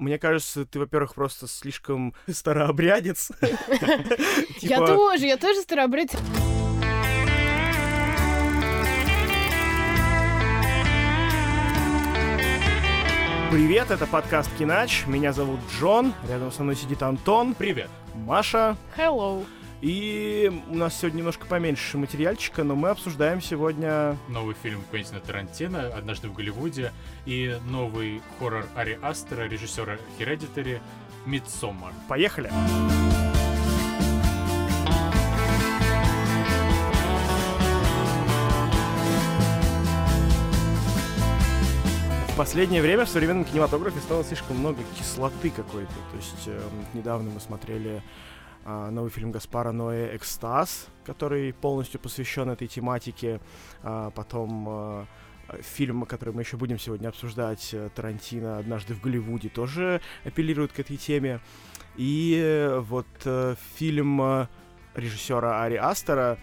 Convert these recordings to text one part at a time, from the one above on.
Мне кажется, ты, во-первых, просто слишком старообрядец. Я Типа, тоже, я тоже старообрядец. Привет, это подкаст Кинач. Меня зовут Джон. Рядом со мной сидит Антон. Привет. Маша. Hello. И у нас сегодня немножко поменьше материальчика, но мы обсуждаем сегодня... Новый фильм Квентина Тарантино «Однажды в Голливуде» и новый хоррор Ари Астера, режиссера Hereditary «Мидсоммар». Поехали! В последнее время в современном кинематографе стало слишком много кислоты какой-то. То есть э, недавно мы смотрели новый фильм Гаспара Ноэ «Экстаз», который полностью посвящен этой тематике. А, потом э, фильм, который мы еще будем сегодня обсуждать, э, Тарантино «Однажды в Голливуде», тоже апеллирует к этой теме. И э, вот э, фильм режиссера Ари Астера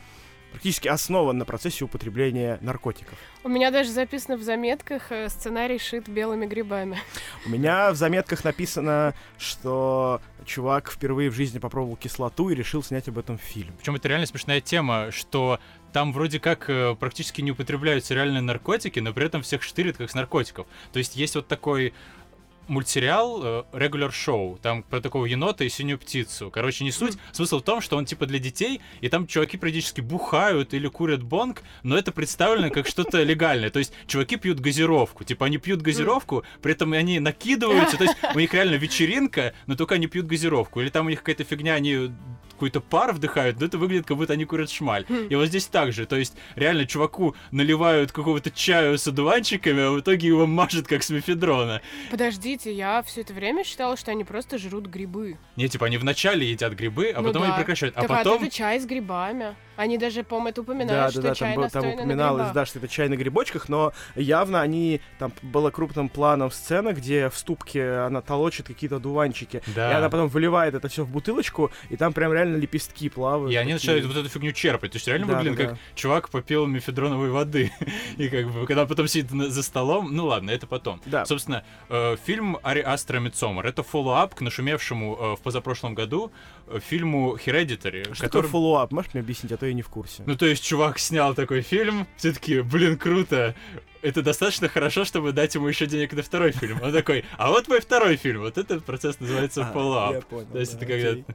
практически основан на процессе употребления наркотиков. У меня даже записано в заметках э, сценарий шит белыми грибами. У меня в заметках написано, что чувак впервые в жизни попробовал кислоту и решил снять об этом фильм. Причем это реально смешная тема, что там вроде как э, практически не употребляются реальные наркотики, но при этом всех штырят как с наркотиков. То есть есть вот такой мультсериал э, Regular Show, там про такого енота и синюю птицу. Короче, не суть. Смысл в том, что он типа для детей, и там чуваки периодически бухают или курят бонг, но это представлено как что-то легальное. То есть чуваки пьют газировку. Типа они пьют газировку, при этом они накидываются. То есть у них реально вечеринка, но только они пьют газировку. Или там у них какая-то фигня, они какой-то пар вдыхают, но это выглядит, как будто они курят шмаль. И вот здесь так же, то есть реально чуваку наливают какого-то чаю с одуванчиками, а в итоге его мажет как с мефедрона. Подождите, я все это время считала, что они просто жрут грибы. Не, типа они вначале едят грибы, а Ну потом да. они прекращают. А так потом... это чай с грибами. Они даже, по-моему, это Да, упоминают, да, что да, чай там, был- там упоминалось, да, что это чай на грибочках, но явно они, там была крупным планом сцена, где в ступке она толочит какие-то дуванчики, Да. и она потом выливает это все в бутылочку, и там прям реально лепестки плавают. И они такие. начинают вот эту фигню черпать. То есть реально Да, выглядит да, как да. чувак попил мефедроновой воды. И как бы, когда потом сидит на- за столом, ну ладно, это потом. Да. Собственно, э, фильм Ари Астра Midsommar. Это follow-up к нашумевшему э, в позапрошлом году фильму Hereditary. Что такое который... follow-up? Можешь мне объяснить, а то я не в курсе. Ну, то есть, чувак снял такой фильм, все таки блин, круто. Это достаточно хорошо, чтобы дать ему еще денег на второй фильм. Он такой, а вот мой второй фильм. Вот этот процесс называется А, понял, То есть да, это когда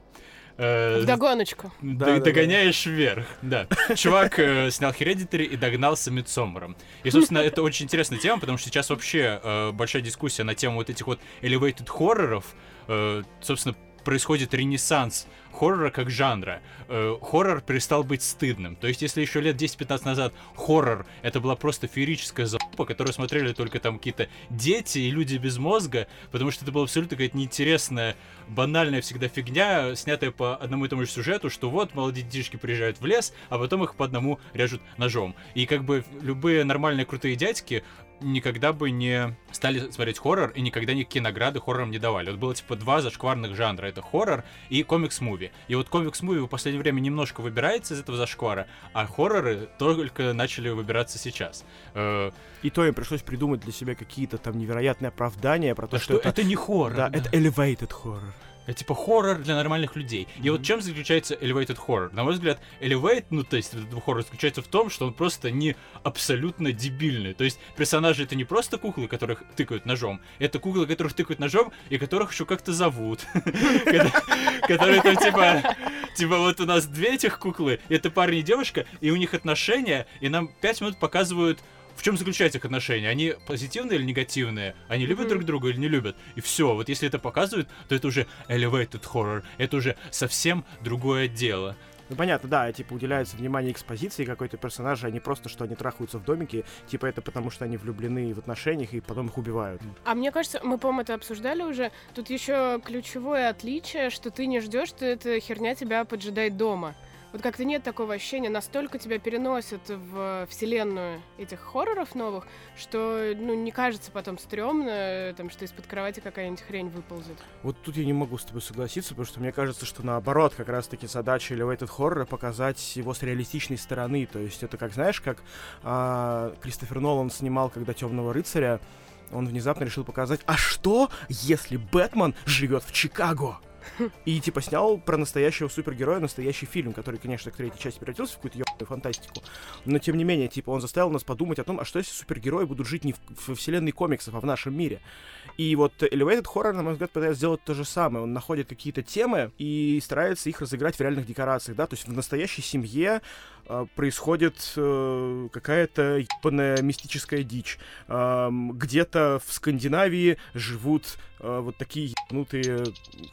э, Вдогоночку. Да, д- да, догоняешь вверх. Да. Чувак э, снял Hereditary и догнался Мидсоммером. И, собственно, это очень интересная тема, потому что сейчас вообще э, большая дискуссия на тему вот этих вот elevated хорроров. Э, собственно, происходит ренессанс хоррора как жанра. Э, хоррор перестал быть стыдным. То есть, если еще лет 10-15 назад хоррор это была просто феерическая залупа, которую смотрели только там какие-то дети и люди без мозга, потому что это была абсолютно какая-то неинтересная, банальная всегда фигня, снятая по одному и тому же сюжету, что вот молодые детишки приезжают в лес, а потом их по одному режут ножом. И как бы любые нормальные крутые дядьки никогда бы не стали смотреть хоррор и никогда никакие награды хоррорам не давали. Вот было типа два зашкварных жанра. Это хоррор и комикс-муви. И вот комикс-муви в последнее время немножко выбирается из этого зашквара, а хорроры только начали выбираться сейчас. Э, И то им пришлось придумать для себя какие-то там невероятные оправдания про то, да что, что это не хоррор. Да, это elevated horror. Это типа хоррор для нормальных людей. И вот чем заключается elevated horror? На мой взгляд, elevate, ну то есть этот хоррор заключается в том, что он просто не абсолютно дебильный. То есть персонажи это не просто куклы, которых тыкают ножом, это куклы, которых тыкают ножом и которых еще как-то зовут. Которые там типа, типа вот у нас две этих куклы, это парень и девушка, и у них отношения, и нам пять минут показывают в чем заключаются их отношения? Они позитивные или негативные? Они любят Мгм. друг друга или не любят? И все. Вот если это показывают, то это уже elevated horror. Это уже совсем другое дело. Ну понятно, да, типа уделяется внимание экспозиции какой-то персонажа, а не просто, что они трахаются в домике, типа это потому, что они влюблены в отношениях и потом их убивают. А мне кажется, мы, по-моему, это обсуждали уже. Тут еще ключевое отличие, что ты не ждешь, что эта херня тебя поджидает дома. Вот как-то нет такого ощущения, настолько тебя переносят в вселенную этих хорроров новых, что, ну, не кажется потом стрёмно, там, что из-под кровати какая-нибудь хрень выползет. Вот тут я не могу с тобой согласиться, потому что мне кажется, что наоборот, как раз-таки задача Elevated Horror показать его с реалистичной стороны. То есть это как, знаешь, как а, Кристофер Нолан снимал, когда Темного рыцаря, он внезапно решил показать, а что, если Бэтмен живет в Чикаго? И, типа, снял про настоящего супергероя настоящий фильм, который, конечно, к третьей части превратился в какую-то ебаную фантастику. Но, тем не менее, типа, он заставил нас подумать о том, а что если супергерои будут жить не в, в вселенной комиксов, а в нашем мире. И вот Elevated Horror, на мой взгляд, пытается сделать то же самое. Он находит какие-то темы и старается их разыграть в реальных декорациях, да, то есть в настоящей семье происходит э, какая-то ебаная мистическая дичь. Где-то в Скандинавии живут э, вот такие ебанутые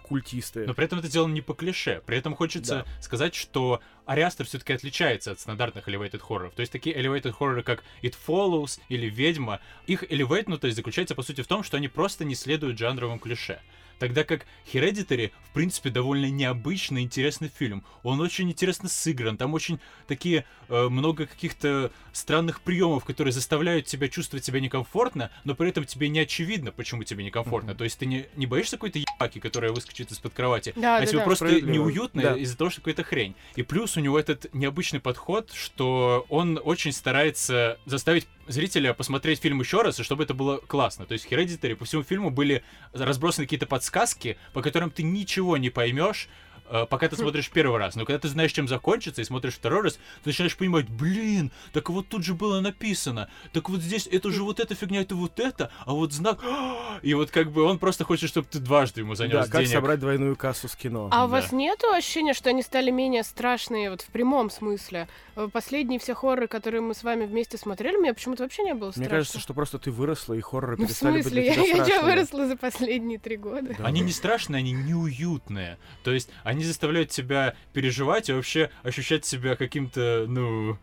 культисты. Но при этом это сделано не по клише. При этом хочется Да. сказать, что Ариастер все-таки отличается от стандартных elevated хорроров. То есть такие elevated хорроры, как It Follows или Ведьма, их elevated заключается, по сути, в том, что они просто не следуют жанровым клише. Тогда как Hereditary, в принципе, довольно необычный, интересный фильм. Он очень интересно сыгран, там очень такие э, много каких-то странных приемов, которые заставляют тебя чувствовать себя некомфортно, но при этом тебе не очевидно, почему тебе некомфортно. То есть ты не, не боишься какой-то ебаки, которая выскочит из-под кровати, Да, а да, тебе да. просто неуютно Да. из-за того, что какая-то хрень. И плюс у него этот необычный подход, что он очень старается заставить зрителя посмотреть фильм еще раз, и чтобы это было классно. То есть в Hereditary по всему фильму были разбросаны какие-то подсказки, по которым ты ничего не поймешь, пока ты смотришь первый раз. Но когда ты знаешь, чем закончится, и смотришь второй раз, ты начинаешь понимать, блин, так вот тут же было написано, так вот здесь это же вот эта фигня, это вот это, а вот знак... И вот как бы он просто хочет, чтобы ты дважды ему занес да, как денег. собрать двойную кассу с кино. А у Да. вас нету ощущения, что они стали менее страшные, вот в прямом смысле? Э, Последние все хорроры, которые мы с вами вместе смотрели, мне почему-то вообще не было страшно. Мне кажется, что просто ты выросла, и хорроры Ну, перестали быть смысле? для Я, тебя я страшными. выросла за последние три года. Да. Они не страшные, они неуютные. То есть они заставляют тебя переживать и вообще ощущать себя каким-то, ну,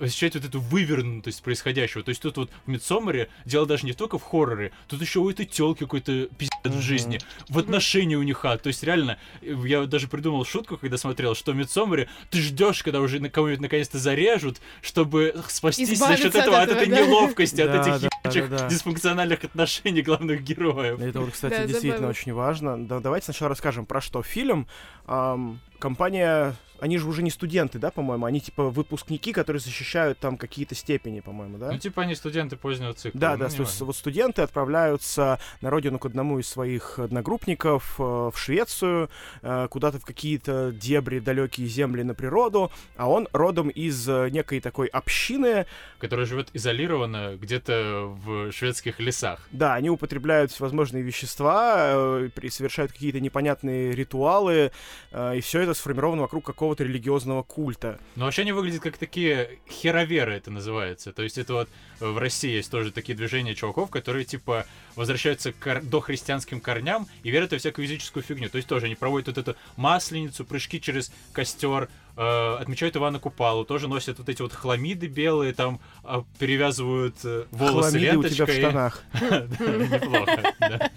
ощущать вот эту вывернутость происходящего. То есть тут вот в Мидсомере дело даже не только в хорроре, тут еще у этой телки какой-то пиздец в Мгм. жизни, в отношении у них ад. То есть реально, я даже придумал шутку, когда смотрел, что в Мидсомере ты ждешь, когда уже на кого-нибудь наконец-то зарежут, чтобы спастись за Избавиться счет от этого, от, этого, этой да. неловкости, от этих да. дисфункциональных отношений главных героев. Это вот, кстати, действительно очень важно. Да, давайте сначала расскажем, про что фильм. Компания, они же уже не студенты, да, по-моему, они типа выпускники, которые защищают там какие-то степени, по-моему, да? Ну, типа они студенты позднего цикла. Да, ну, да, то есть вот студенты отправляются на родину к одному из своих одногруппников э, в Швецию, э, куда-то в какие-то дебри, далекие земли на природу, а он родом из э, некой такой общины. Которая живет изолированно где-то в шведских лесах. Да, они употребляют всевозможные вещества, совершают какие-то непонятные ритуалы, и все это сформировано вокруг какого-то религиозного культа. Но вообще они выглядят как такие хероверы, это называется. То есть это вот э, в России есть тоже такие движения чуваков, которые типа возвращаются к кор- дохристианским корням и верят во всякую языческую фигню. То есть тоже они проводят вот эту масленицу, прыжки через костер, э, отмечают Ивана Купалу, тоже носят вот эти вот хламиды белые, там а, перевязывают э, волосы Хламиды у тебя в ленточкой. штанах. Неплохо.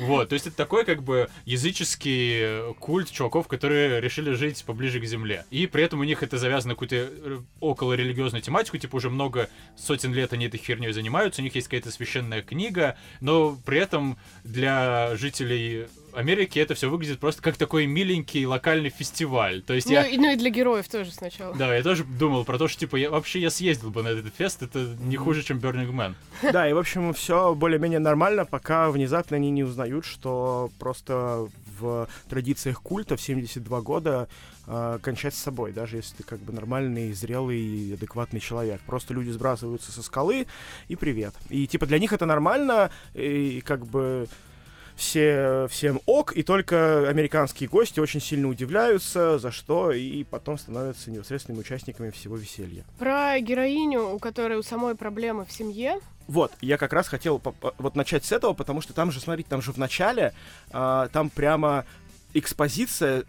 Вот, то есть это такой как бы языческий культ чуваков, которые решили жить поближе к земле. И при этом у них это завязано какую-то э, около религиозную тематику, типа уже много сотен лет они этой херней занимаются, у них есть какая-то священная книга, но при этом для жителей Америки это все выглядит просто как такой миленький локальный фестиваль. То есть Ну, я... и, ну и для героев тоже сначала. Да, я тоже думал про то, что типа я вообще я съездил бы на этот фест, это не хуже, чем Burning Man. Да, и в общем все более-менее нормально, пока внезапно они не узнают, что просто в традициях культа в 72 года э, кончать с собой, даже если ты как бы нормальный, зрелый, и адекватный человек. Просто люди сбрасываются со скалы и привет. И типа для них это нормально, и как бы все, всем ок, и только американские гости очень сильно удивляются, за что, и потом становятся непосредственными участниками всего веселья. Про героиню, у которой у самой проблемы в семье. Вот, я как раз хотел вот начать с этого, потому что там же, смотрите, там же в начале, а, там прямо экспозиция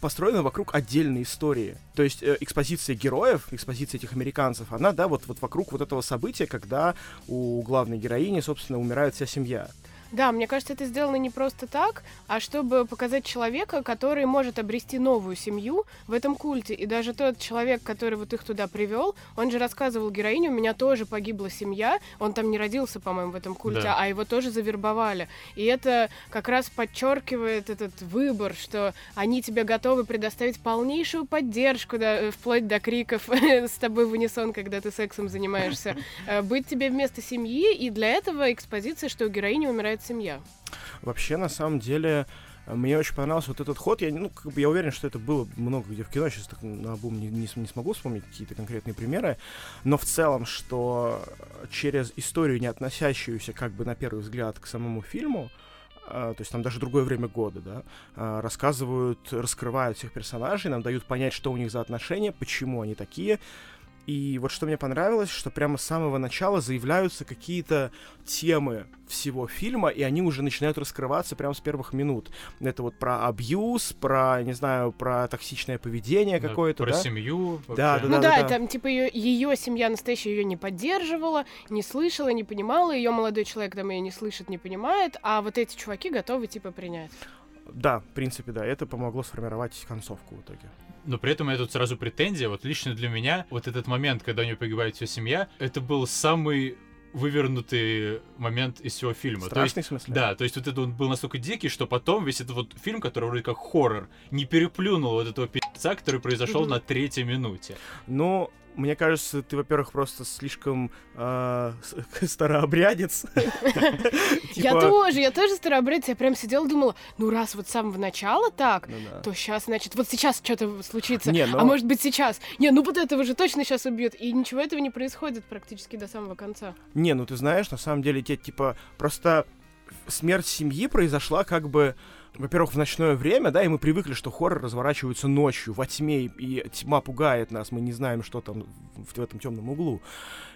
построена вокруг отдельной истории. То есть э, экспозиция героев, экспозиция этих американцев, она, да, вот, вот вокруг вот этого события, когда у главной героини, собственно, умирает вся семья. Да, мне кажется, это сделано не просто так, а чтобы показать человека, который может обрести новую семью в этом культе. И даже тот человек, который вот их туда привел, он же рассказывал героине, у меня тоже погибла семья, он там не родился, по-моему, в этом культе, Да. а его тоже завербовали. И это как раз подчеркивает этот выбор, что они тебе готовы предоставить полнейшую поддержку, да, э, вплоть до криков с тобой в унисон, когда ты сексом занимаешься, э, быть тебе вместо семьи, и для этого экспозиция, что у героини умирает семья. Вообще, на самом деле, мне очень понравился вот этот ход. Я, ну, как бы я уверен, что это было много где в кино. Сейчас так на обум не, не, не смогу вспомнить какие-то конкретные примеры. Но в целом, что через историю, не относящуюся, как бы на первый взгляд, к самому фильму, а, то есть там даже другое время года, да, а, рассказывают, раскрывают всех персонажей, нам дают понять, что у них за отношения, почему они такие. И вот что мне понравилось, что прямо с самого начала заявляются какие-то темы всего фильма, и они уже начинают раскрываться прямо с первых минут. Это вот про абьюз, про, не знаю, про токсичное поведение Да, какое-то, Про да? семью. Да, вообще. да, Ну да, да. там типа ее, семья настоящая ее не поддерживала, не слышала, не понимала, ее молодой человек там ее не слышит, не понимает, а вот эти чуваки готовы типа принять. Да, в принципе, да, это помогло сформировать концовку в итоге. Но при этом у меня тут сразу претензия. Вот лично для меня, вот этот момент, когда у нее погибает вся семья, это был самый вывернутый момент из всего фильма. То есть, Страшный в смысле? да, то есть вот это он был настолько дикий, что потом весь этот вот фильм, который вроде как хоррор, не переплюнул вот этого пи***ца, который произошел на третьей минуте. Ну, мне кажется, ты, во-первых, просто слишком э, старообрядец. Я Типа, тоже, я тоже старообрядец, я прям сидела, думала, ну раз вот с самого начала так, ну то сейчас, значит, вот сейчас что-то случится. Не, ну- А может быть сейчас. Не, ну вот этого же точно сейчас убьют. И ничего этого не происходит практически до самого конца. Не, ну ты знаешь, на самом деле, те, типа, просто смерть семьи произошла как бы, во-первых, в ночное время, да, и мы привыкли, что хоррор разворачивается ночью, во тьме, и тьма пугает нас, мы не знаем, что там в, в этом темном углу.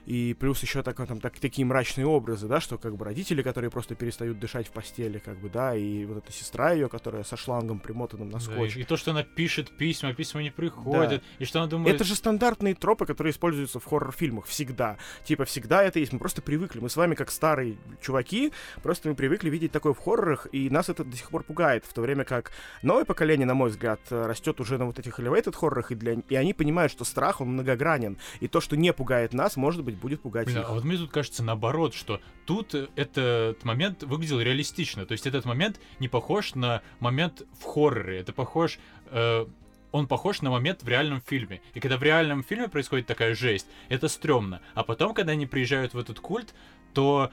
И плюс еще так, там, так, такие мрачные образы, да, что как бы родители, которые просто перестают дышать в постели, как бы, да, и вот эта сестра ее, которая со шлангом примотанным на Да, скотч. и, и то, что она пишет письма, письма не приходят, и что она думает... Это же стандартные тропы, которые используются в хоррор-фильмах всегда. Типа, всегда это есть. Мы просто привыкли. Мы с вами, как старые чуваки, просто мы привыкли видеть такое в хоррорах, и нас это до сих пор пугает. В то время как новое поколение, на мой взгляд, э, растет уже на вот этих elevated хоррорах, и, для... и они понимают, что страх, он многогранен. И то, что не пугает нас, может быть, будет пугать Блин, их. а вот мне тут кажется наоборот, что тут э, этот момент выглядел реалистично. То есть этот момент не похож на момент в хорроре. Это похож... э, он похож на момент в реальном фильме. И когда в реальном фильме происходит такая жесть, это стрёмно. А потом, когда они приезжают в этот культ, то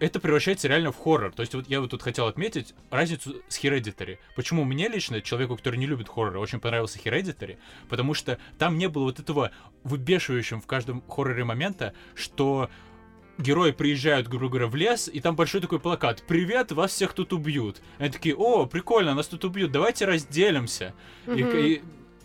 это превращается реально в хоррор. То есть вот я вот тут хотел отметить разницу с Hereditary. Почему мне лично, человеку, который не любит хорроры, очень понравился Hereditary? Потому что там не было вот этого выбешивающего в каждом хорроре момента, что герои приезжают, грубо говоря, в лес, и там большой такой плакат «Привет, вас всех тут убьют». И они такие «О, прикольно, нас тут убьют, давайте разделимся». И, Мгм. и-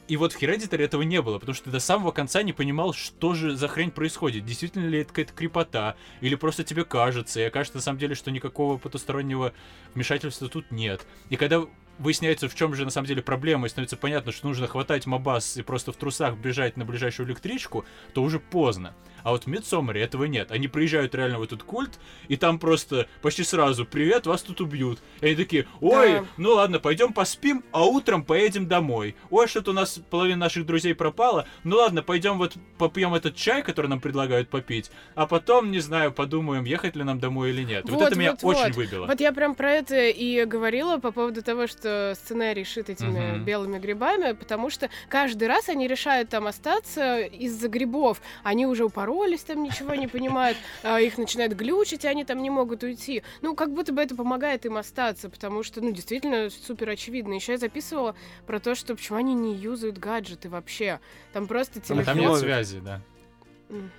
и вот в Hereditary этого не было, потому что ты до самого конца не понимал, что же за хрень происходит. Действительно ли это какая-то крепота, или просто тебе кажется, и окажется на самом деле, что никакого потустороннего вмешательства тут нет. И когда выясняется, в чем же на самом деле проблема, и становится понятно, что нужно хватать мобас и просто в трусах бежать на ближайшую электричку, то уже поздно. А вот в Мидсомере этого нет. Они приезжают реально в этот культ, и там просто почти сразу «Привет, вас тут убьют». И они такие «Ой, Да. ну ладно, пойдем поспим, а утром поедем домой. Ой, что-то у нас половина наших друзей пропала. Ну ладно, пойдем вот попьем этот чай, который нам предлагают попить, а потом, не знаю, подумаем, ехать ли нам домой или нет. Вот, Вот, это меня вот, очень вот. выбило. Вот я прям про это и говорила по поводу того, что сценарий шит этими Мгм. белыми грибами, потому что каждый раз они решают там остаться из-за грибов. Они уже упоролись, там ничего не понимают, а, их начинают глючить, и они там не могут уйти. Ну, как будто бы это помогает им остаться, потому что, ну, действительно, супер очевидно. Еще я записывала про то, что почему они не юзают гаджеты вообще. Там просто телефон. там нет связи, да.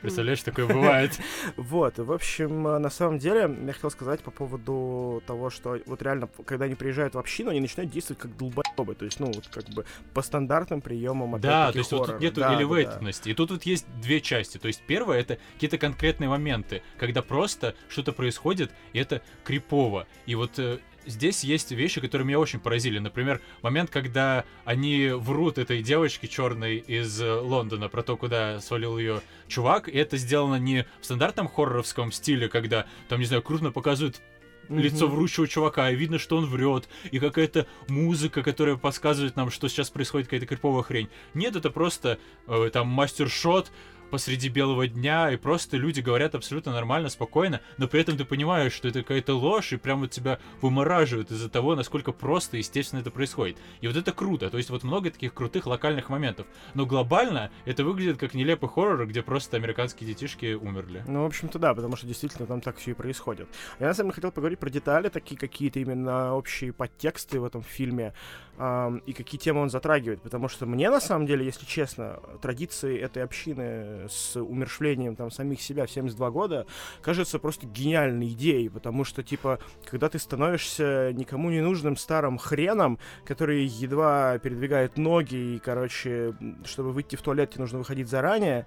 Представляешь, такое бывает. Вот, в общем, э, на самом деле, я хотел сказать по поводу того, что вот реально, когда они приезжают в общину, они начинают действовать как долбоебы, то есть, ну, вот как бы по стандартным приемам Да, то есть вот тут нету элевейтедности. И тут вот есть две части. То есть первое это какие-то конкретные моменты, когда просто что-то происходит, и это крипово. И вот э, здесь есть вещи, которые меня очень поразили. Например, момент, когда они врут этой девочке черной из э, Лондона про то, куда свалил ее чувак. И это сделано не в стандартном хорроровском стиле, когда там, не знаю, крупно показывают лицо врущего чувака, и видно, что он врет, и какая-то музыка, которая подсказывает нам, что сейчас происходит какая-то криповая хрень. Нет, это просто э, там мастер-шот посреди белого дня, и просто люди говорят абсолютно нормально, спокойно, но при этом ты понимаешь, что это какая-то ложь, и прямо тебя вымораживает из-за того, насколько просто и естественно это происходит. И вот это круто, то есть вот много таких крутых локальных моментов. Но глобально это выглядит как нелепый хоррор, где просто американские детишки умерли. Ну, в общем-то, да, потому что действительно там так все и происходит. Я на самом деле хотел поговорить про детали, такие какие-то именно общие подтексты в этом фильме ам, и какие темы он затрагивает, потому что мне, на самом деле, если честно, традиции этой общины с умершвлением там самих себя в 72 года кажется просто гениальной идеей, потому что, типа, когда ты становишься никому не нужным старым хреном, который едва передвигает ноги, и, короче, чтобы выйти в туалет, тебе нужно выходить заранее,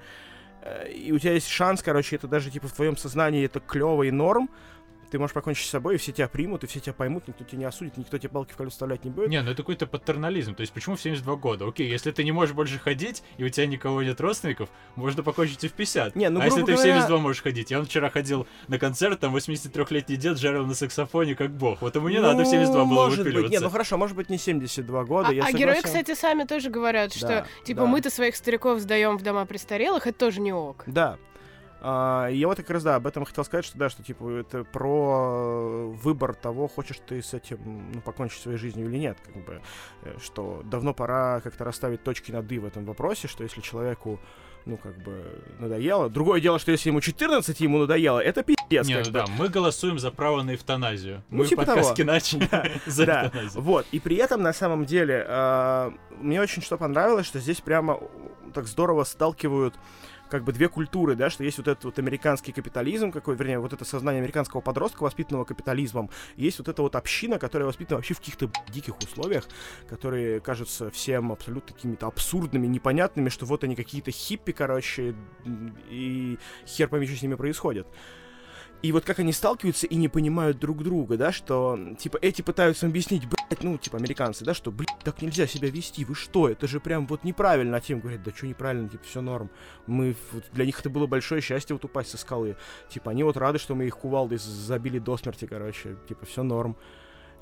Э, и у тебя есть шанс, короче, это даже типа в твоем сознании это клево и норм, ты можешь покончить с собой, и все тебя примут, и все тебя поймут, никто тебя не осудит, никто тебе палки в колес вставлять не будет. Не, ну это какой-то патернализм. То есть почему в 72 года? Окей, если ты не можешь больше ходить, и у тебя никого нет родственников, можно покончить и в 50. Не, ну, а если грубо ты в говоря- 72 можешь ходить? Я вчера ходил на концерт, там 83-летний дед жарил на саксофоне как бог. Вот ему не надо в 72 было Ну, может быть. Не, ну хорошо, может быть не 72 года, А, я а герои, кстати, сами тоже говорят, что Да, типа да. мы-то своих стариков сдаем в дома престарелых, это тоже не ок. Да. А, я вот как раз, да, об этом хотел сказать, что да, что типа это про выбор того, хочешь ты с этим ну, покончить своей жизнью или нет, как бы, э, что давно пора как-то расставить точки над «и» в этом вопросе, что если человеку ну, как бы, надоело. Другое дело, что если ему 14, ему надоело, это пиздец, Не, ну да, мы голосуем за право на эвтаназию. Ну, мы типа подкаст того. Кинач за Да, эвтаназию. вот. И при этом, на самом деле, э, мне очень что понравилось, что здесь прямо так здорово сталкивают как бы две культуры, да, что есть вот этот вот американский капитализм какой, вернее, вот это сознание американского подростка, воспитанного капитализмом, есть вот эта вот община, которая воспитана вообще в каких-то диких условиях, которые кажутся всем абсолютно какими-то абсурдными, непонятными, что вот они какие-то хиппи, короче, и хер пойми, что с ними происходит. И вот как они сталкиваются и не понимают друг друга, да, что, типа, эти пытаются объяснить, ну, типа, американцы, да, что, блядь, так нельзя себя вести, вы что, это же прям вот неправильно, а тем говорят, да что неправильно, типа, все норм. Мы, вот для них это было большое счастье вот упасть со скалы. Типа, они вот рады, что мы их кувалдой забили до смерти, короче, типа, все норм.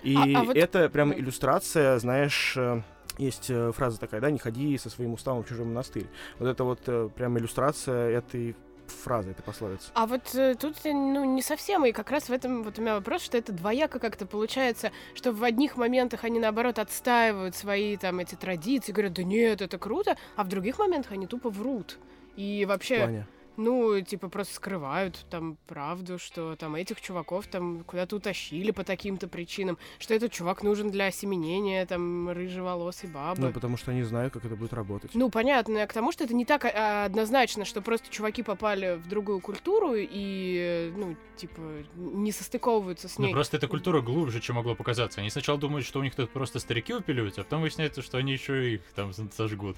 И А- а вот- это прям иллюстрация, знаешь, э, есть э, фраза такая, да, не ходи со своим уставом в чужой монастырь. Вот это вот э, прям иллюстрация этой фразы, этой пословицы. А вот э, тут, э, ну, не совсем, и как раз в этом вот у меня вопрос, что это двояко как-то получается, что в одних моментах они, наоборот, отстаивают свои там эти традиции, говорят, да нет, это круто, а в других моментах они тупо врут. И В вообще, плане. Ну, типа, просто скрывают там правду, что там этих чуваков там куда-то утащили по таким-то причинам, что этот чувак нужен для осеменения там рыжеволосой бабы. Ну, потому что они знают, как это будет работать. Ну, понятно, я к тому, что это не так а, однозначно, что просто чуваки попали в другую культуру и, ну, типа, не состыковываются с Ну, ней. просто эта культура глубже, чем могло показаться. Они сначала думают, что у них тут просто старики упиливаются, а потом выясняется, что они еще их там сожгут.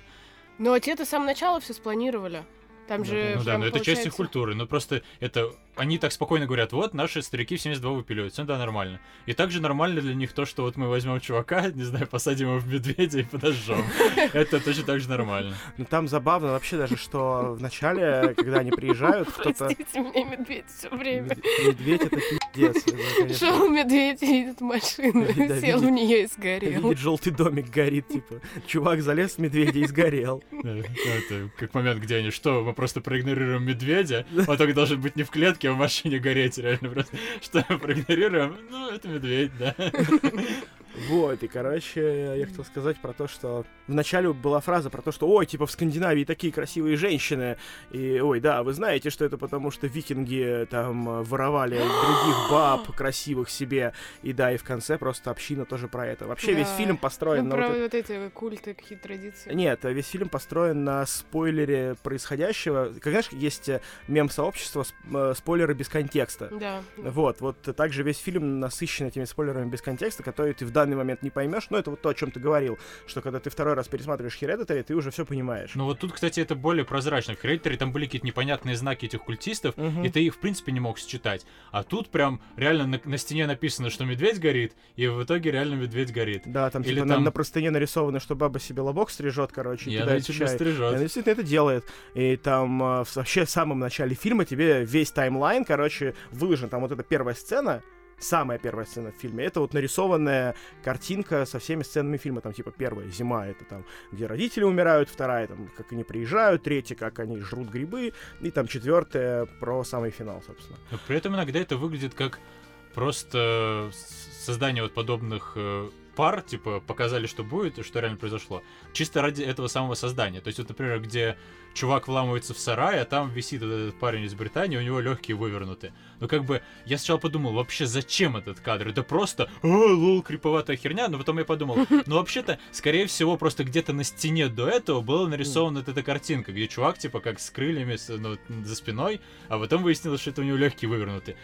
Но те-то с самого начала все спланировали. Там же Ну да, но это часть их культуры. Но просто это... Они так спокойно говорят, вот, наши старики в 72 выпиливаются. Ну да, нормально. И также нормально для них то, что вот мы возьмем чувака, не знаю, посадим его в медведя и подожжем. Это точно так же нормально. Ну, там забавно вообще даже, что в начале, когда они приезжают, кто-то... Простите меня, медведь все время. Мед- Медведь это пиздец. Шел медведь, едет машина, сел в нее и сгорел. Видит, желтый домик горит, типа. Чувак залез в медведя и сгорел. Это как момент, где они, что, мы просто проигнорируем медведя, он только должен быть не в клетке, а в машине гореть, реально просто. Что проигнорируем? Ну, это медведь, да. Вот, и, короче, я хотел сказать про то, что вначале была фраза про то, что, ой, типа, в Скандинавии такие красивые женщины, и, ой, да, вы знаете, что это потому, что викинги там э, воровали других баб красивых себе, и да, и в конце просто община тоже про это. Вообще весь Да. фильм построен Ну, на про вот вот эти культы, какие-то традиции. Нет, весь фильм построен на спойлере происходящего. Как знаешь, есть э, мем сообщества спойлеры без контекста. Да. Вот, вот также весь фильм насыщен этими спойлерами без контекста, которые ты в данный момент не поймешь. Но это вот то, о чем ты говорил, что когда ты второй раз пересматриваешь Hereditary, ты уже все понимаешь. Ну вот тут, кстати, это более прозрачно. В Hereditary там были какие-то непонятные знаки этих культистов, Мгм. и ты их, в принципе, не мог считать. А тут прям реально на, на стене написано, что медведь горит, и в итоге реально медведь горит. Да, там Или типа на- там- На, простыне нарисовано, что баба себе лобок стрижет, короче, и И кидает чай. И стрижет. она действительно это делает. И там э, в- вообще в самом начале фильма тебе весь таймлайн, короче, выложен. Там вот эта первая сцена, самая первая сцена в фильме, это вот нарисованная картинка со всеми сценами фильма. Там, типа, первая зима, это там, где родители умирают, вторая, там, как они приезжают, третья, как они жрут грибы, и там четвертая про самый финал, собственно. Но при этом иногда это выглядит как просто создание вот подобных э, пар, типа, показали, что будет и что реально произошло. Чисто ради этого самого создания. То есть, вот, например, где чувак вламывается в сарай, а там висит этот парень из Британии, у него легкие вывернуты. Но как бы я сначала подумал, вообще зачем этот кадр? Это просто, о, лол, криповатая херня. Но потом я подумал, ну вообще-то, скорее всего, просто где-то на стене до этого была нарисована вот эта картинка, где чувак, типа, как с крыльями ну, за спиной, а потом выяснилось, что это у него легкие вывернуты.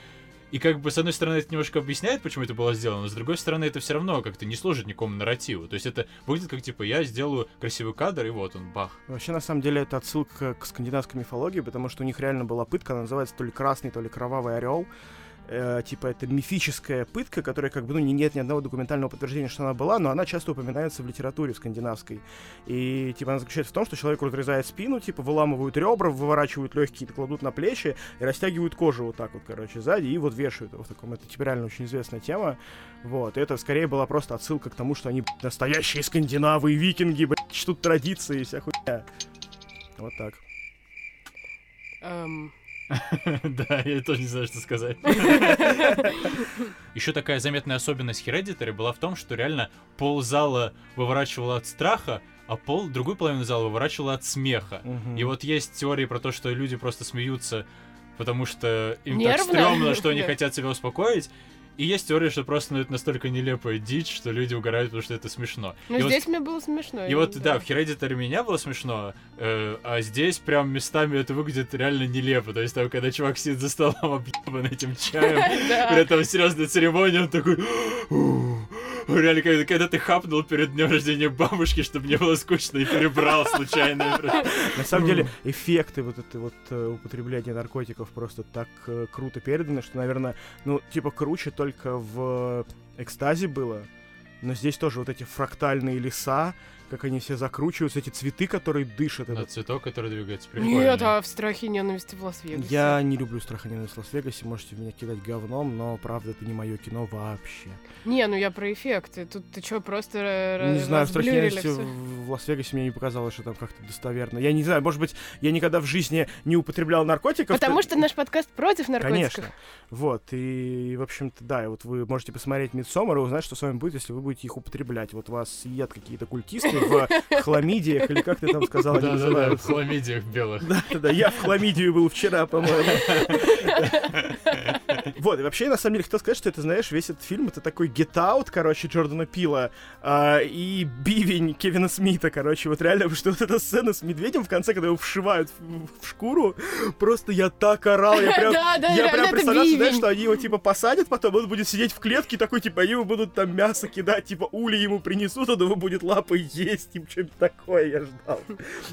И как бы, с одной стороны, это немножко объясняет, почему это было сделано, но с другой стороны, это все равно как-то не служит никакому нарративу. То есть это выглядит как, типа, я сделаю красивый кадр, и вот он, бах. Вообще, на самом деле, это отсылка к скандинавской мифологии, потому что у них реально была пытка, она называется то ли красный, то ли кровавый орел э, типа это мифическая пытка, которая как бы, ну, нет ни одного документального подтверждения, что она была, но она часто упоминается в литературе скандинавской. И, типа, она заключается в том, что человеку разрезают спину, типа, выламывают ребра, выворачивают легкие, кладут на плечи и растягивают кожу вот так вот, короче, сзади, и вот вешают его в таком. Это, типа, реально очень известная тема. Вот, и это скорее была просто отсылка к тому, что они, блядь, настоящие скандинавы и викинги, блядь, чтут традиции и вся хуйня. Вот так. Эм, Да, я тоже не знаю, что сказать. Еще такая заметная особенность Hereditary была в том, что реально пол зала выворачивало от страха, а пол другую половину зала выворачивало от смеха. И вот есть теории про то, что люди просто смеются, потому что им Нервно? так стрёмно, что они хотят себя успокоить. И есть теория, что просто ну, это настолько нелепая дичь, что люди угорают, потому что это смешно. ну, И вот- здесь мне было смешно. и вот, да, в Hereditary меня было смешно, э, а здесь прям местами это выглядит реально нелепо. То есть там, когда чувак сидит за столом объебан этим чаем, Да. при этом серьезная церемония, он такой... Реально, когда, когда ты хапнул перед днем рождения бабушки, чтобы не было скучно, и перебрал случайно. На самом деле, эффекты вот это вот э, употребления наркотиков просто так э, круто переданы, что, наверное, ну, типа, круче только в экстазе было. Но здесь тоже вот эти фрактальные леса, как они все закручиваются, эти цветы, которые дышат. Да, этот- цветок, который двигается, прикольно. Нет, а в страхе и ненависти в Лас-Вегасе. Я не люблю страх и ненависть в Лас-Вегасе, можете меня кидать говном, но, правда, это не мое кино вообще. Не, ну я про эффекты. Тут ты что, просто не знаю, в страх и разблюрили ненависти в в Лас-Вегасе мне не показалось, что там как-то достоверно. Я не знаю, может быть, я никогда в жизни не употреблял наркотиков. Потому то- что наш подкаст против наркотиков. Конечно. Вот, и, в общем-то, да, и вот вы можете посмотреть Мидсомер и узнать, что с вами будет, если вы будете их употреблять. Вот вас едят какие-то культисты в хламидиях, или как ты там сказал, они Да-да-да, в называются. хламидиях белых. Да-да-да, я в хламидию был вчера, по-моему. Вот, и вообще, я на самом деле, хотел сказать, что это, знаешь, весь этот фильм, это такой Get Out, короче, Джордана Пила, а, и Бивень Кевина Смита, короче, вот реально, что вот эта сцена с медведем в конце, когда его вшивают в, в шкуру, просто я так орал, я прям, Да, да, я прям представлял, что, знаешь, что они его, типа, посадят потом, он будет сидеть в клетке такой, типа, они ему будут там мясо кидать, типа, ули ему принесут, он его будет лапой есть, типа, что-нибудь такое я ждал.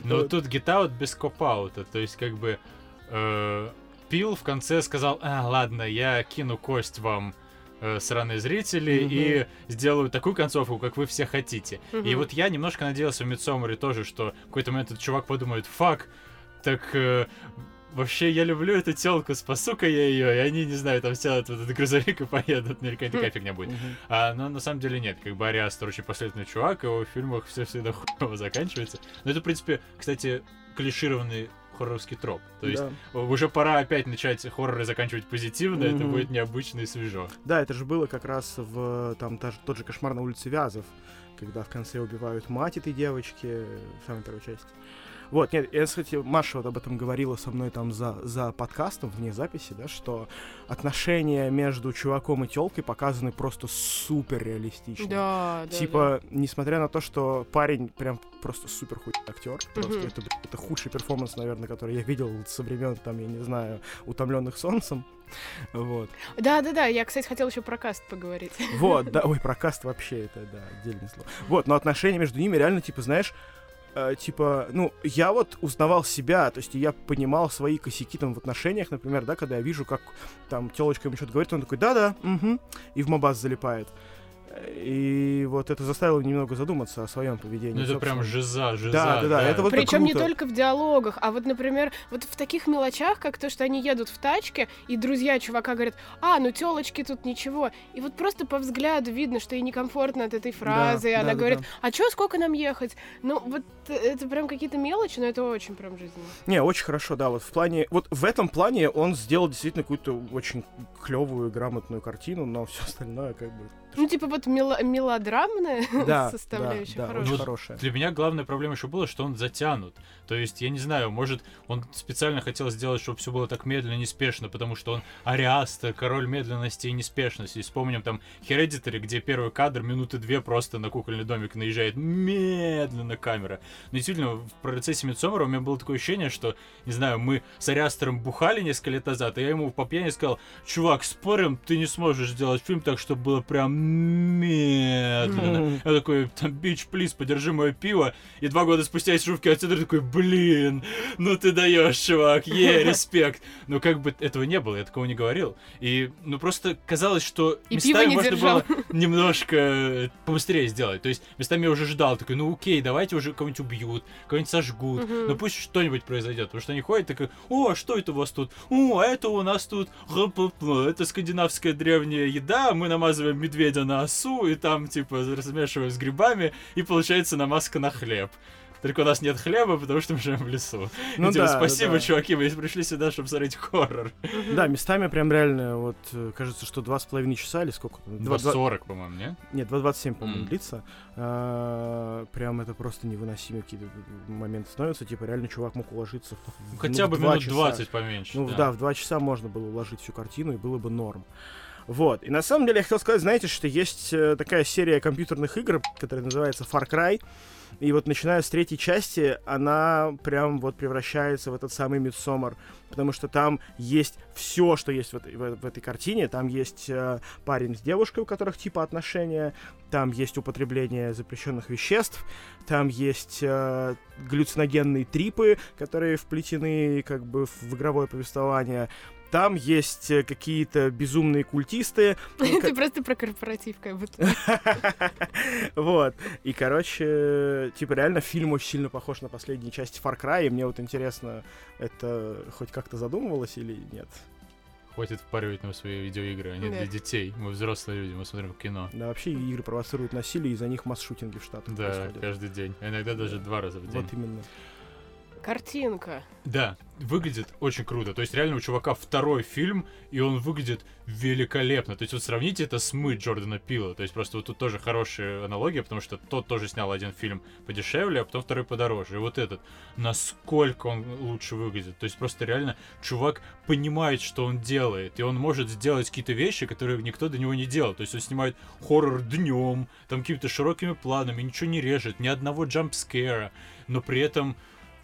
Но Вот. тут Get Out без коп-аута, то есть как бы э, Пил в конце сказал, а, ладно, я кину кость вам, э, сраные зрители, Мгм. и сделаю такую концовку, как вы все хотите. И Мгм. вот я немножко надеялся в Мидсомере тоже, что в какой-то момент этот чувак подумает, фак, так э, вообще я люблю эту телку, спасу-ка я ее, и они, не знаю, там сядут в этот грузовик и поедут, какая-то такая фигня будет. А, но на самом деле нет, как бы Ариастер очень последовательный чувак, его в фильмах все всегда хуево заканчивается. Но это, в принципе, кстати, клишированный хорроровский троп. То есть Да. уже пора опять начать хорроры заканчивать позитивно, это Мгм. будет необычно и свежо. Да, это же было как раз в там та же- тот же кошмар на улице Вязов, когда в конце убивают мать этой девочки в самой первой части. Вот, нет, я, кстати, Маша вот об этом говорила со мной там за, за подкастом, вне записи, да, что отношения между чуваком и телкой показаны просто супер реалистично. Да, да. Типа, несмотря на то, что парень прям просто супер хуй актер, просто Мгм. это, это худший перформанс, наверное, который я видел со времен, там, я не знаю, утомленных солнцем. Вот. Да, да, да. Я, кстати, хотела еще про каст поговорить. Вот, да, ой, про каст вообще это, да, отдельное слово. Вот, но отношения между ними реально, типа, знаешь, э, типа, ну, я вот узнавал себя, то есть я понимал свои косяки там в отношениях, например, да, когда я вижу, как там телочка ему что-то говорит, он такой, да-да, угу, и в мобаз залипает. И вот это заставило немного задуматься о своем поведении. Ну это прям собственно. жиза, жиза. Да, да, да, это вот Причем не только в диалогах, а вот, например, вот в таких мелочах, как то, что они едут в тачке, и друзья чувака говорят, а, ну телочки тут ничего. И вот просто по взгляду видно, что ей некомфортно от этой фразы, и да, она да, говорит, да. а чё, сколько нам ехать? Ну, вот э, это прям какие-то мелочи, но это очень прям жизненно. Не, очень хорошо, да, вот в плане, вот в этом плане он сделал действительно какую-то очень клевую, грамотную картину, но все остальное как бы... Ну, типа вот мело- мелодрамная Да, составляющая да, да, хорошая. очень Вот хорошая. Для меня главная проблема еще была, что он затянут. То есть, я не знаю, может, он специально хотел сделать, чтобы все было так медленно, неспешно, потому что он Ариаста, король медленности и неспешности. И вспомним там Hereditary, где первый кадр минуты две просто на кукольный домик наезжает медленно камера. Но действительно, в процессе Мидсомера у меня было такое ощущение, что, не знаю, мы с Ариастером бухали несколько лет назад, и я ему по пьяни сказал, чувак, спорим, ты не сможешь сделать фильм так, чтобы было прям медленно. Я такой, там, бич, плиз, подержи мое пиво. И два года спустя сижу в кинотеатре такой, блин, ну ты даешь, чувак, е, респект. Но как бы этого не было, я такого не говорил. И, ну, просто казалось, что И местами можно держал. было немножко побыстрее сделать. То есть местами я уже ждал, такой, ну окей, давайте уже кого-нибудь убьют, кого-нибудь сожгут, Мгм. ну пусть что-нибудь произойдет. Потому что они ходят такой, о, а что это у вас тут? О, а это у нас тут, это скандинавская древняя еда, мы намазываем медведя на осу, и там, типа, размешиваем с грибами, и получается намазка на хлеб. Только у нас нет хлеба, потому что мы живем в лесу. Ну И, типа, да, спасибо, да. чуваки, вы пришли сюда, чтобы смотреть хоррор. Да, местами прям реально, вот, э, кажется, что два с половиной часа или сколько? там? Два- два- 2.40, по-моему, не? Нет, 2.27, по-моему, длится. А, Прям это просто невыносимые какие-то моменты становятся. Типа, реально чувак мог уложиться в, Хотя ну, бы минут часа. 20 поменьше. Ну да. в два часа можно было уложить всю картину, и было бы норм. Вот. И на самом деле я хотел сказать, знаете, что есть э, такая серия компьютерных игр, которая называется Far Cry. И вот начиная с третьей части, она прям вот превращается в этот самый Midsommar. Потому что там есть все, что есть в этой, в, в этой картине. Там есть э, парень с девушкой, у которых типа отношения. Там есть употребление запрещенных веществ. Там есть э, галлюциногенные трипы, которые вплетены как бы в игровое повествование. Там есть э, какие-то безумные культисты. Ну, Ты просто про корпоратив как будто. Вот. И, короче, типа, реально фильм очень сильно похож на последние части Far Cry, и мне вот интересно, это хоть как-то задумывалось или нет? Хватит впаривать нам свои видеоигры, они Да. для детей. Мы взрослые люди, мы смотрим кино. Да, вообще игры провоцируют насилие, из-за них масс-шутинги в Штатах Да, происходят. каждый день. А иногда даже два раза в день. Вот именно. Картинка. Да, выглядит очень круто. То есть реально у чувака второй фильм, и он выглядит великолепно. То есть вот сравните это с «Мы» Джордана Пила. То есть просто вот тут тоже хорошая аналогия, потому что тот тоже снял один фильм подешевле, а потом второй подороже. И вот этот, насколько он лучше выглядит. То есть просто реально чувак понимает, что он делает, и он может сделать какие-то вещи, которые никто до него не делал. То есть он снимает хоррор днем, там какими-то широкими планами, ничего не режет, ни одного джампскера, но при этом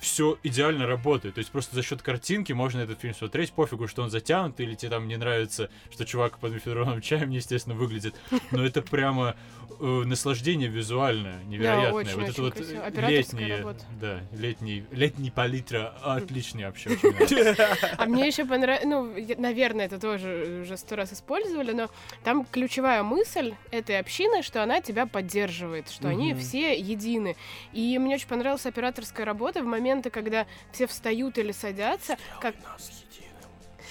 все идеально работает. То есть просто за счет картинки можно этот фильм смотреть, пофигу, что он затянут, или тебе там не нравится, что чувак под мефедроновым чаем, естественно, выглядит. Но это прямо э, наслаждение визуальное, невероятное. очень, вот очень это вот красиво. Летние, работа. да, летний, летний палитра отличный вообще. А мне еще понравилось, ну, наверное, это тоже уже сто раз использовали, но там ключевая мысль этой общины, что она тебя поддерживает, что они все едины. И мне очень понравилась операторская работа в моменты, когда все встают или садятся, как нас.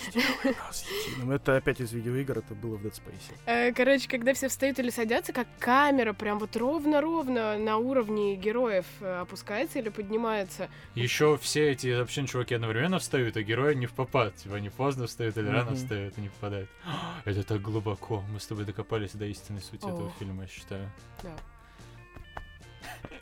Сделай нас единым. Это опять из видеоигр, это было в Dead Space. Э, Короче, когда все встают или садятся, как камера прям вот ровно-ровно на уровне героев э, опускается или поднимается. Еще все эти вообще чуваки одновременно встают, а герои не в попад. Типа они поздно встают или рано встают и не попадают. Это так глубоко. Мы с тобой докопались до истинной сути этого фильма, я считаю. Да.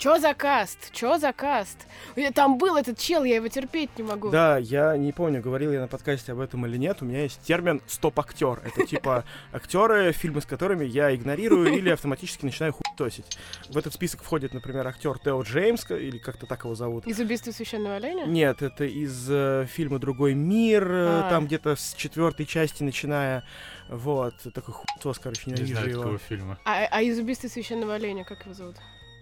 Чё за каст? Чё за каст? Там был этот чел, я его терпеть не могу. Да, я не помню, говорил я на подкасте об этом или нет. У меня есть термин стоп-актер. Это типа актеры, фильмы с которыми я игнорирую или автоматически начинаю хуйтосить. В этот список входит, например, актер Тео Джеймс, или как-то так его зовут. Из убийства священного оленя? Нет, это из э, фильма Другой мир, э, А. там где-то с четвертой части начиная. Вот, такой хуйтос, короче, Не ненавижу знаю его. такого фильма. А, а из убийства священного оленя, как его зовут?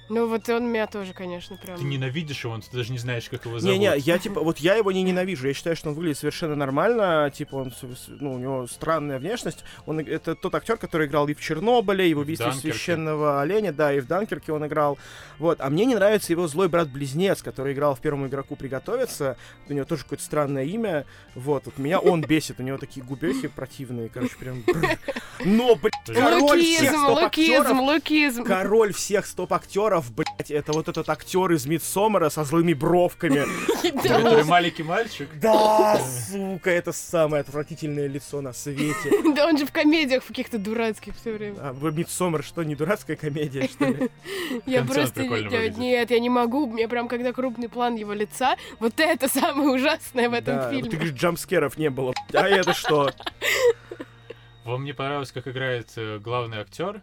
Ну вот он меня тоже, конечно, прям... Ты ненавидишь его, ты даже не знаешь, как его зовут. Не-не, я типа, вот я его не ненавижу. Я считаю, что он выглядит совершенно нормально. Типа, он, ну, у него странная внешность. Он, это тот актер, который играл и в Чернобыле, и в убийстве Данкерке. священного оленя, да, и в Данкерке он играл. Вот. А мне не нравится его злой брат-близнец, который играл в первому игроку приготовиться. У него тоже какое-то странное имя. Вот. Вот меня он бесит. У него такие губехи противные, короче, прям. Но, блядь, король всех Лукизм, лукизм, стоп-актеров лукизм. Король всех стоп-актеров, блять, это вот этот актер из Мидсомера со злыми бровками. Который маленький мальчик. Да, сука, это самое отвратительное лицо на свете. Да он же в комедиях в каких-то дурацких все время. А Мидсомер что, не дурацкая комедия, что ли? Я просто... Нет, я не могу. Мне прям, когда крупный план его лица, вот это самое ужасное в этом вот ты фильме. говоришь, джампскеров не было. блядь, А это что? Вам не понравилось, как играет э, главный актер?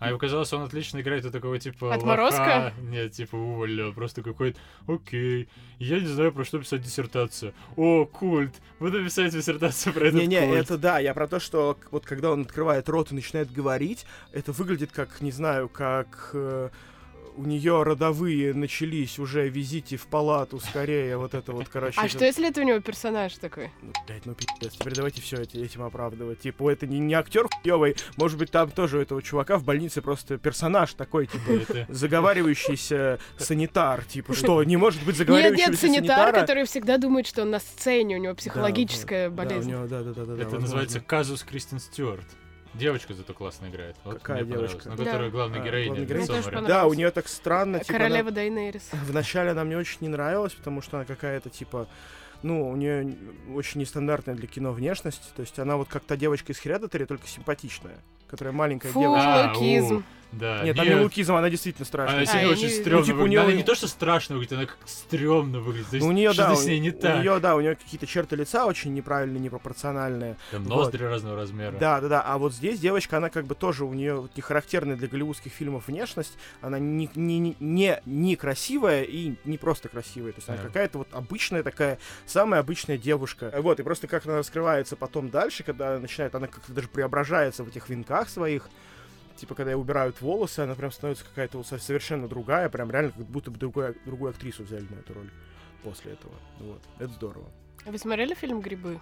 А мне показалось, он отлично играет у такого типа Отморозка? лоха. Нет, типа уволя, просто какой-то Окей, я не знаю, про что писать диссертацию. О, культ, буду писать диссертацию про этот Не-не, культ. это да, я про то, что вот когда он открывает рот и начинает говорить, это выглядит как, не знаю, как э, у нее родовые начались уже, везите в палату скорее, вот это вот, короче. А это- что если это у него персонаж такой? Ну, блядь, ну пиздец, теперь давайте все эти, этим оправдывать. Типа, это не, не актер хуёвый, может быть, там тоже у этого чувака в больнице просто персонаж такой, типа, заговаривающийся санитар, типа, что, не может быть Нет, заговаривающегося нет, санитар, который всегда думает, что он на сцене, у него психологическая болезнь. у него, да, да, да, да. Это называется казус Кристин Стюарт. Девочка зато классно играет. Вот Какая девочка? Ну, Да. которая главная А, героиня. главная в героиня? Да, у нее так странно, типа, она- Королева Дайнерис. Вначале она мне очень не нравилась, потому что она какая-то, типа, ну, у нее очень нестандартная для кино внешность. То есть она вот как та девочка из Hereditary, только симпатичная. Которая маленькая Фу, девочка. А, лукизм. У, Да, Нет, там не лукизм, она действительно страшная. Она А, действительно очень не- стрёмно Ну, типа, у выглядит. неё- Она не то, что страшно выглядит, она как стрёмно выглядит. Ну, у нее, да, с ней не у так. нее, да, у нее какие-то черты лица очень неправильные, непропорциональные. Там вот. ноздри разного размера. Да, да, да. А вот здесь девочка, она как бы тоже у нее не характерная для голливудских фильмов внешность. Она не, не, не, не, не красивая и не просто красивая. То есть она Да. какая-то вот обычная такая, самая обычная девушка. Вот, и просто как она раскрывается потом дальше, когда она начинает, она как-то даже преображается в этих венках своих. Типа, когда ей убирают волосы, она прям становится какая-то вот со- совершенно другая, прям реально как будто бы другую, другую актрису взяли на эту роль после этого. Вот, это здорово. Вы смотрели фильм «Грибы»?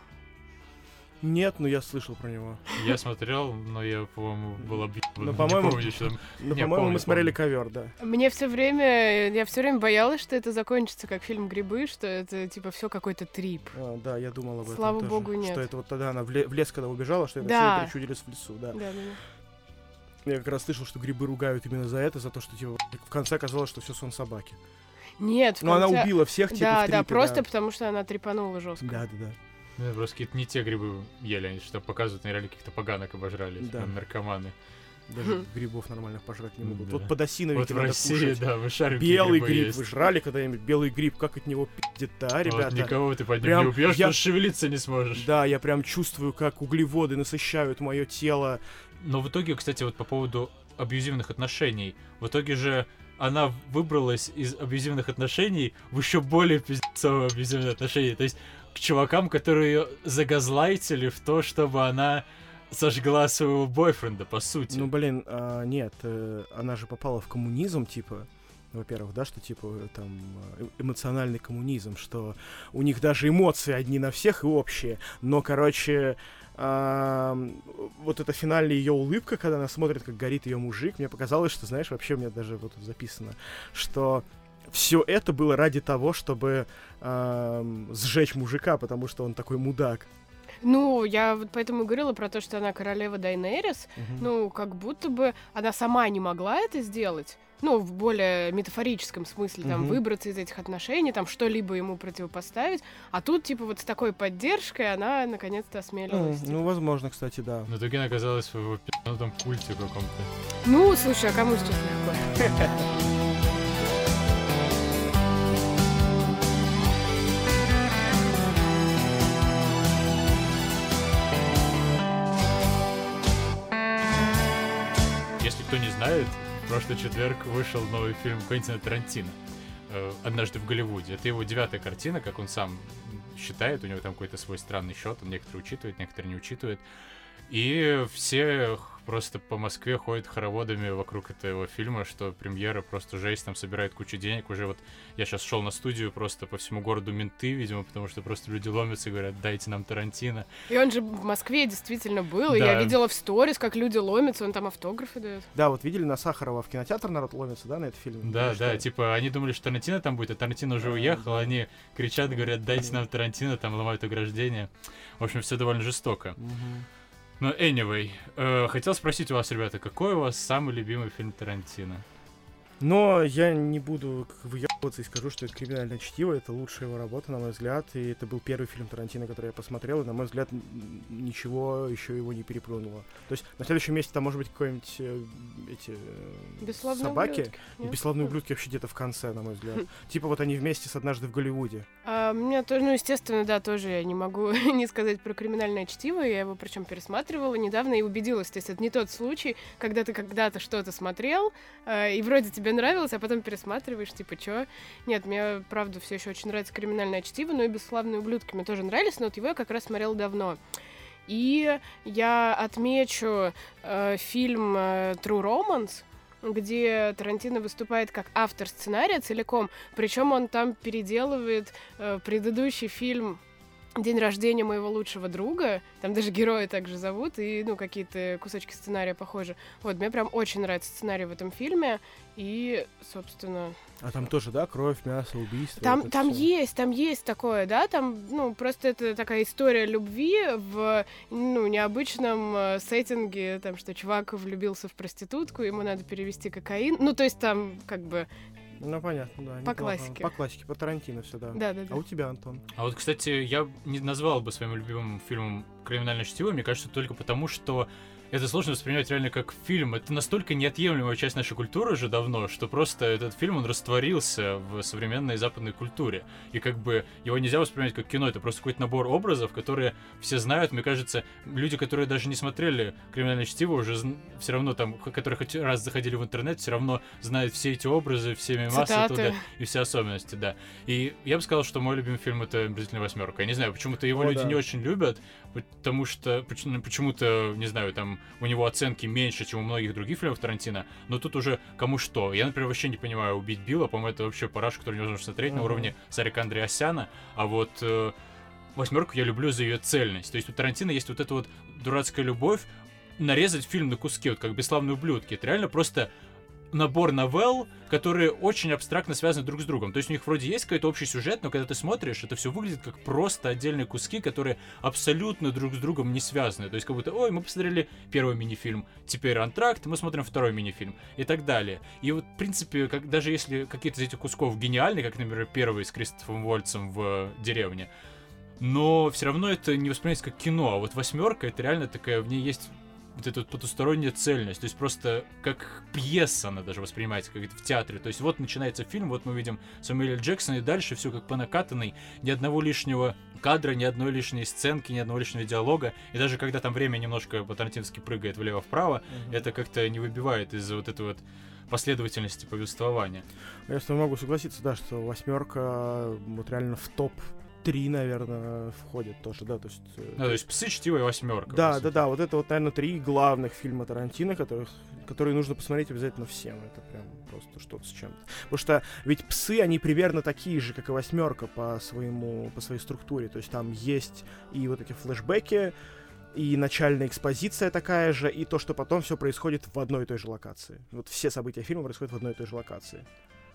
Нет, но я слышал про него. Я смотрел, но я, по-моему, был объебан. Ну, по-моему, помню, что там. Но, Не, по-моему, помню, мы смотрели помню. ковер, да. Мне все время, я все время боялась, что это закончится как фильм «Грибы», что это типа все какой-то трип. А, да, я думал об этом. Слава тоже, богу, нет. Что это вот тогда она в, ле- в лес, когда убежала, что это Да. все причудились в лесу, да. Да, да, да. Я как раз слышал, что грибы ругают именно за это, за то, что типа в конце оказалось, что все сон собаки. Нет, Но она конце- убила всех, типа, Да, в да, трипе, просто потому что она трепанула жестко. Да, да, да. Ну, просто какие-то не те грибы ели, они что показывают, реально каких-то поганок обожрали, Да. наркоманы. Даже Хм. грибов нормальных пожрать не могут. Да. Вот подосиновики Вот в России, кушать. да, мы шарим, Белый гриб. есть. Вы жрали когда-нибудь белый гриб? Как от него пиздит, да, А вот ребята? никого ты под ним Прям не убьешь, я- шевелиться не сможешь. Да, я прям чувствую, как углеводы насыщают мое тело. Но в итоге, кстати, вот по поводу абьюзивных отношений, в итоге же она выбралась из абьюзивных отношений в еще более пиздецовые абьюзивные отношения. То есть к чувакам, которые ее загазлайтили в то, чтобы она сожгла своего бойфренда, по сути. Ну, блин, а, нет, э, она же попала в коммунизм, типа, во-первых, да, что, типа, э, там, э, эмоциональный коммунизм, что у них даже эмоции одни на всех и общие, но, короче, вот эта финальная ее улыбка, когда она смотрит, как горит ее мужик, мне показалось, что, знаешь, вообще у меня даже вот тут записано, что все это было ради того, чтобы ам, сжечь мужика, потому что он такой мудак. Ну, я вот поэтому и говорила про то, что она королева Дайнерис. Мгм. Ну, как будто бы она сама не могла это сделать. Ну, в более метафорическом смысле, там, Мгм. выбраться из этих отношений, там, что-либо ему противопоставить. А тут, типа, вот с такой поддержкой она наконец-то осмелилась. ну, возможно, кстати, да. В итоге она оказалась в его пи***нутом культе каком-то. Ну, слушай, а кому сейчас легко? Если кто не знает, прошлый четверг вышел новый фильм Квентина Тарантино э, «Однажды в Голливуде». Это его девятая картина, как он сам считает. У него там какой-то свой странный счет. Он некоторые учитывает, некоторые не учитывает. И все просто по Москве ходят хороводами вокруг этого фильма, что премьера просто жесть, там собирает кучу денег. Уже вот я сейчас шел на студию, просто по всему городу менты, видимо, потому что просто люди ломятся и говорят, дайте нам Тарантино. И он же в Москве действительно был, и Да. я видела в сторис, как люди ломятся, он там автографы дает. Да, вот видели на Сахарова в кинотеатр народ ломится, да, на этот фильм? Да, Или да, что? типа они думали, что Тарантино там будет, а Тарантино уже Да, уехал, да. они кричат, говорят, дайте нам Тарантино, там ломают ограждение. В общем, все довольно жестоко. Мгм. Но anyway, э, хотел спросить у вас, ребята, какой у вас самый любимый фильм Тарантино? Но я не буду и скажу, что это криминальное чтиво, это лучшая его работа, на мой взгляд, и это был первый фильм Тарантино, который я посмотрел, и, на мой взгляд, ничего еще его не переплюнуло. То есть на следующем месте там может быть какой-нибудь э, эти э, Бесславные собаки, ублюдки, и нет? бесславные ублюдки вообще где-то в конце, на мой взгляд. Типа вот они вместе с «Однажды в Голливуде». А, мне тоже, ну, естественно, да, тоже я не могу не сказать про криминальное чтиво. Я его причем пересматривала недавно и убедилась. То есть это не тот случай, когда ты когда-то что-то смотрел, а, и вроде тебе нравилось, а потом пересматриваешь, типа, чё? Нет, мне, правда, все еще очень нравится криминальное чтиво, но и бесславные ублюдки мне тоже нравились, но вот его я как раз смотрела давно. И я отмечу э, фильм э, True Romance, где Тарантино выступает как автор сценария целиком, причем он там переделывает э, предыдущий фильм День рождения моего лучшего друга. Там даже герои также зовут, и ну, какие-то кусочки сценария похожи. Вот, мне прям очень нравится сценарий в этом фильме. И, собственно, А там тоже, да, кровь, мясо, убийство. там, там всё. есть, там есть такое, да, там, ну, просто это такая история любви в, ну, необычном э, сеттинге, там, что чувак влюбился в проститутку, ему надо перевести кокаин, ну, то есть там, как бы, Ну, понятно, да. По классике. По классике, по Тарантино все, да. да-да-да. А у тебя, Антон? А вот, кстати, я не назвал бы своим любимым фильмом «Криминальное чтиво», мне кажется, только потому, что это сложно воспринимать реально как фильм. Это настолько неотъемлемая часть нашей культуры уже давно, что просто этот фильм, он растворился в современной западной культуре. И как бы его нельзя воспринимать как кино, это просто какой-то набор образов, которые все знают. Мне кажется, люди, которые даже не смотрели «Криминальное чтиво», уже все равно там, которые хоть раз заходили в интернет, все равно знают все эти образы, все мемасы оттуда и все особенности, да. И я бы сказал, что мой любимый фильм это «Омерзительная восьмерка». Я не знаю, почему-то его О, люди да. не очень любят, потому что ну, почему-то, не знаю, там у него оценки меньше, чем у многих других фильмов Тарантино, но тут уже кому что. Я, например, вообще не понимаю «Убить Билла», по-моему, это вообще параш, который невозможно смотреть на Мгм. уровне Сарика Андреасяна, а вот э, «Восьмерку» я люблю за ее цельность. То есть у Тарантино есть вот эта вот дурацкая любовь нарезать фильм на куски, вот как «Бесславные ублюдки». Это реально просто набор новелл, которые очень абстрактно связаны друг с другом. То есть у них вроде есть какой-то общий сюжет, но когда ты смотришь, это все выглядит как просто отдельные куски, которые абсолютно друг с другом не связаны. То есть как будто, ой, мы посмотрели первый мини-фильм, теперь антракт, мы смотрим второй мини-фильм и так далее. И вот, в принципе, как, даже если какие-то из этих кусков гениальны, как, например, первый с Кристофом Вольцем в «Деревне», но все равно это не воспринимается как кино, а вот восьмерка это реально такая, в ней есть вот эта вот потусторонняя цельность, то есть просто как пьеса она даже воспринимается, как в театре. То есть вот начинается фильм, вот мы видим Самуэля Джексона, и дальше все как по накатанной, ни одного лишнего кадра, ни одной лишней сценки, ни одного лишнего диалога. И даже когда там время немножко по-тарантински прыгает влево-вправо, это как-то не выбивает из-за вот этой вот последовательности повествования. Я с тобой могу согласиться, да, что восьмерка вот реально в топ 3, наверное, входит тоже, да, то есть... э, Ну, то есть псы, чтиво и восьмерка. Да, да, да, вот это вот, наверное, три главных фильма Тарантино, которых, которые нужно посмотреть обязательно всем. Это прям просто что-то с чем-то. Потому что ведь псы, они примерно такие же, как и восьмерка по своему, по своей структуре. То есть там есть и вот эти флешбеки, и начальная экспозиция такая же, и то, что потом все происходит в одной и той же локации. Вот все события фильма происходят в одной и той же локации.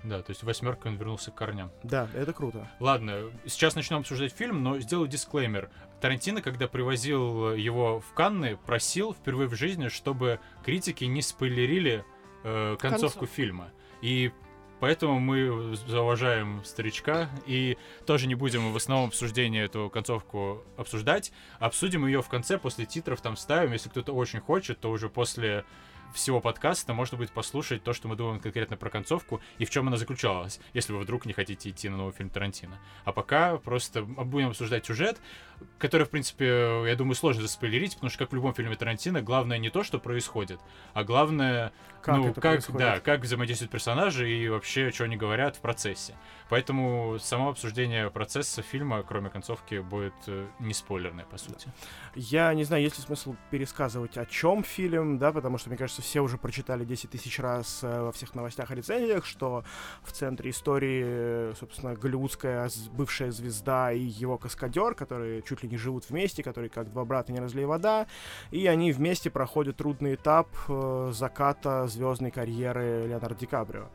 Да, то есть восьмерка он вернулся к корням. Да, это круто. Ладно, сейчас начнем обсуждать фильм, но сделаю дисклеймер. Тарантино, когда привозил его в Канны, просил впервые в жизни, чтобы критики не спойлерили э, концовку Концов. фильма. И поэтому мы зауважаем старичка и тоже не будем в основном обсуждении эту концовку обсуждать. Обсудим ее в конце, после титров там ставим. Если кто-то очень хочет, то уже после всего подкаста можно будет послушать то, что мы думаем конкретно про концовку и в чем она заключалась, если вы вдруг не хотите идти на новый фильм Тарантино. А пока просто будем обсуждать сюжет, который, в принципе, я думаю, сложно заспойлерить, потому что, как в любом фильме Тарантино, главное не то, что происходит, а главное как ну, как, происходит. да, как взаимодействуют персонажи и вообще, что они говорят в процессе. Поэтому само обсуждение процесса фильма, кроме концовки, будет э, не спойлерное, по сути. Я не знаю, есть ли смысл пересказывать, о чем фильм, да, потому что, мне кажется, все уже прочитали 10 тысяч раз э, во всех новостях и рецензиях, что в центре истории, э, собственно, голливудская бывшая звезда и его каскадер, которые чуть ли не живут вместе, которые как два брата не разлей вода, и они вместе проходят трудный этап э, заката звездной карьеры Леонардо Ди Каприо.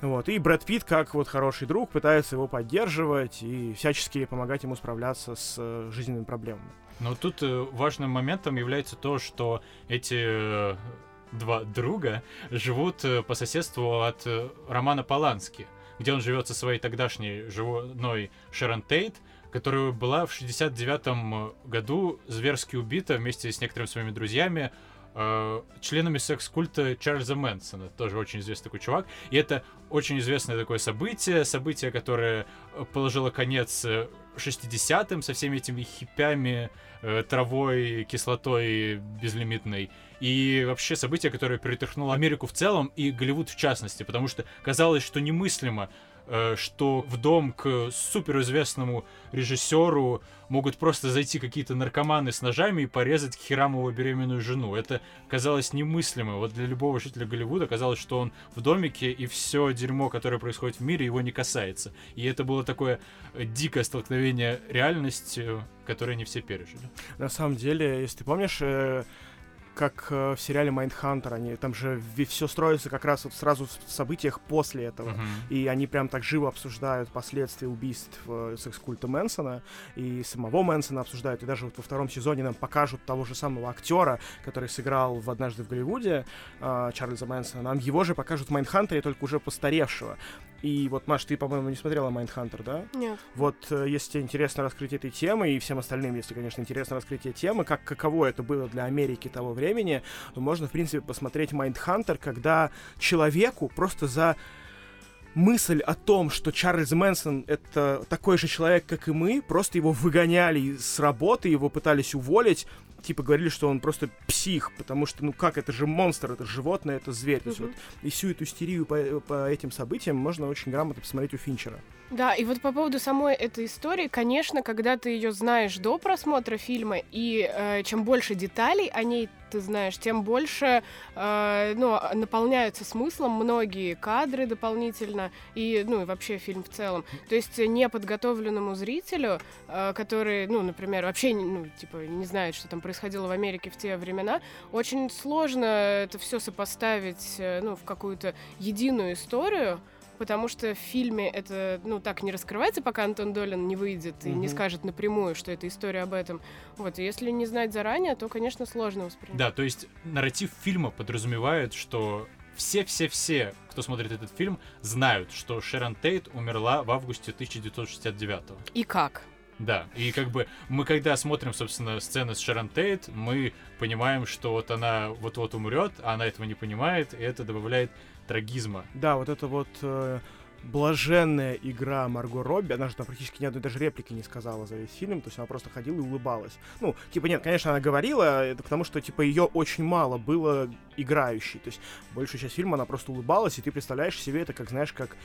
Вот. И Брэд Питт, как вот хороший друг, пытается его поддерживать и всячески помогать ему справляться с э, жизненными проблемами. Но тут э, важным моментом является то, что эти э, два друга живут по соседству от Романа Полански, где он живет со своей тогдашней женой Шерон Тейт, которая была в 69-м году зверски убита вместе с некоторыми своими друзьями э, членами секс-культа Чарльза Мэнсона, тоже очень известный такой чувак. И это очень известное такое событие, событие, которое э, положило конец э, 60-м со всеми этими хипями, э, травой, кислотой безлимитной. И вообще событие, которое перетряхнуло Америку в целом и Голливуд в частности, потому что казалось, что немыслимо, э, что в дом к суперизвестному режиссеру могут просто зайти какие-то наркоманы с ножами и порезать к херам его беременную жену. Это казалось немыслимо. Вот для любого жителя Голливуда казалось, что он в домике, и все дерьмо, которое происходит в мире, его не касается. И это было такое э, дикое столкновение реальности, которое не все пережили. На самом деле, если ты помнишь, э, как э, в сериале Майндхантер, они там же все строится как раз вот сразу в событиях после этого. Мгм. И они прям так живо обсуждают последствия убийств э, секс-культа Мэнсона, и самого Мэнсона обсуждают, и даже вот во втором сезоне нам покажут того же самого актера, который сыграл в «Однажды в Голливуде» э, Чарльза Мэнсона, нам его же покажут в Майндхантере, только уже постаревшего. И вот, Маш, ты, по-моему, не смотрела Майндхантер, да? Нет. Вот, э, если тебе интересно раскрытие этой темы, и всем остальным, если, конечно, интересно раскрытие темы, как каково это было для Америки того времени, то можно, в принципе, посмотреть Майндхантер, когда человеку просто за мысль о том, что Чарльз Мэнсон это такой же человек, как и мы, просто его выгоняли с работы, его пытались уволить, типа говорили, что он просто псих, потому что, ну как, это же монстр, это животное, это зверь. То есть вот и всю эту истерию по, по этим событиям можно очень грамотно посмотреть у Финчера. Да, и вот по поводу самой этой истории, конечно, когда ты ее знаешь до просмотра фильма, и э, чем больше деталей о ней ты знаешь, тем больше э, ну, наполняются смыслом многие кадры дополнительно, и, ну, и вообще фильм в целом. То есть неподготовленному зрителю, э, который, ну, например, вообще, ну, типа, не знает, что там происходило в Америке в те времена, очень сложно это все сопоставить, э, ну, в какую-то единую историю, Потому что в фильме это, ну, так не раскрывается, пока Антон Долин не выйдет и не Мгм. скажет напрямую, что это история об этом. Вот, и если не знать заранее, то, конечно, сложно воспринять. Да, то есть нарратив фильма подразумевает, что все-все-все, кто смотрит этот фильм, знают, что Шерон Тейт умерла в августе 1969 И как? Да, и как бы мы когда смотрим, собственно, сцены с Шерон Тейт, мы понимаем, что вот она вот-вот умрет, а она этого не понимает, и это добавляет трагизма. Да, вот это вот э, блаженная игра Марго Робби, она же там практически ни одной даже реплики не сказала за весь фильм, то есть она просто ходила и улыбалась. Ну, типа, нет, конечно, она говорила, это потому что, типа, ее очень мало было играющей, то есть большую часть фильма она просто улыбалась, и ты представляешь себе это, как, знаешь, как...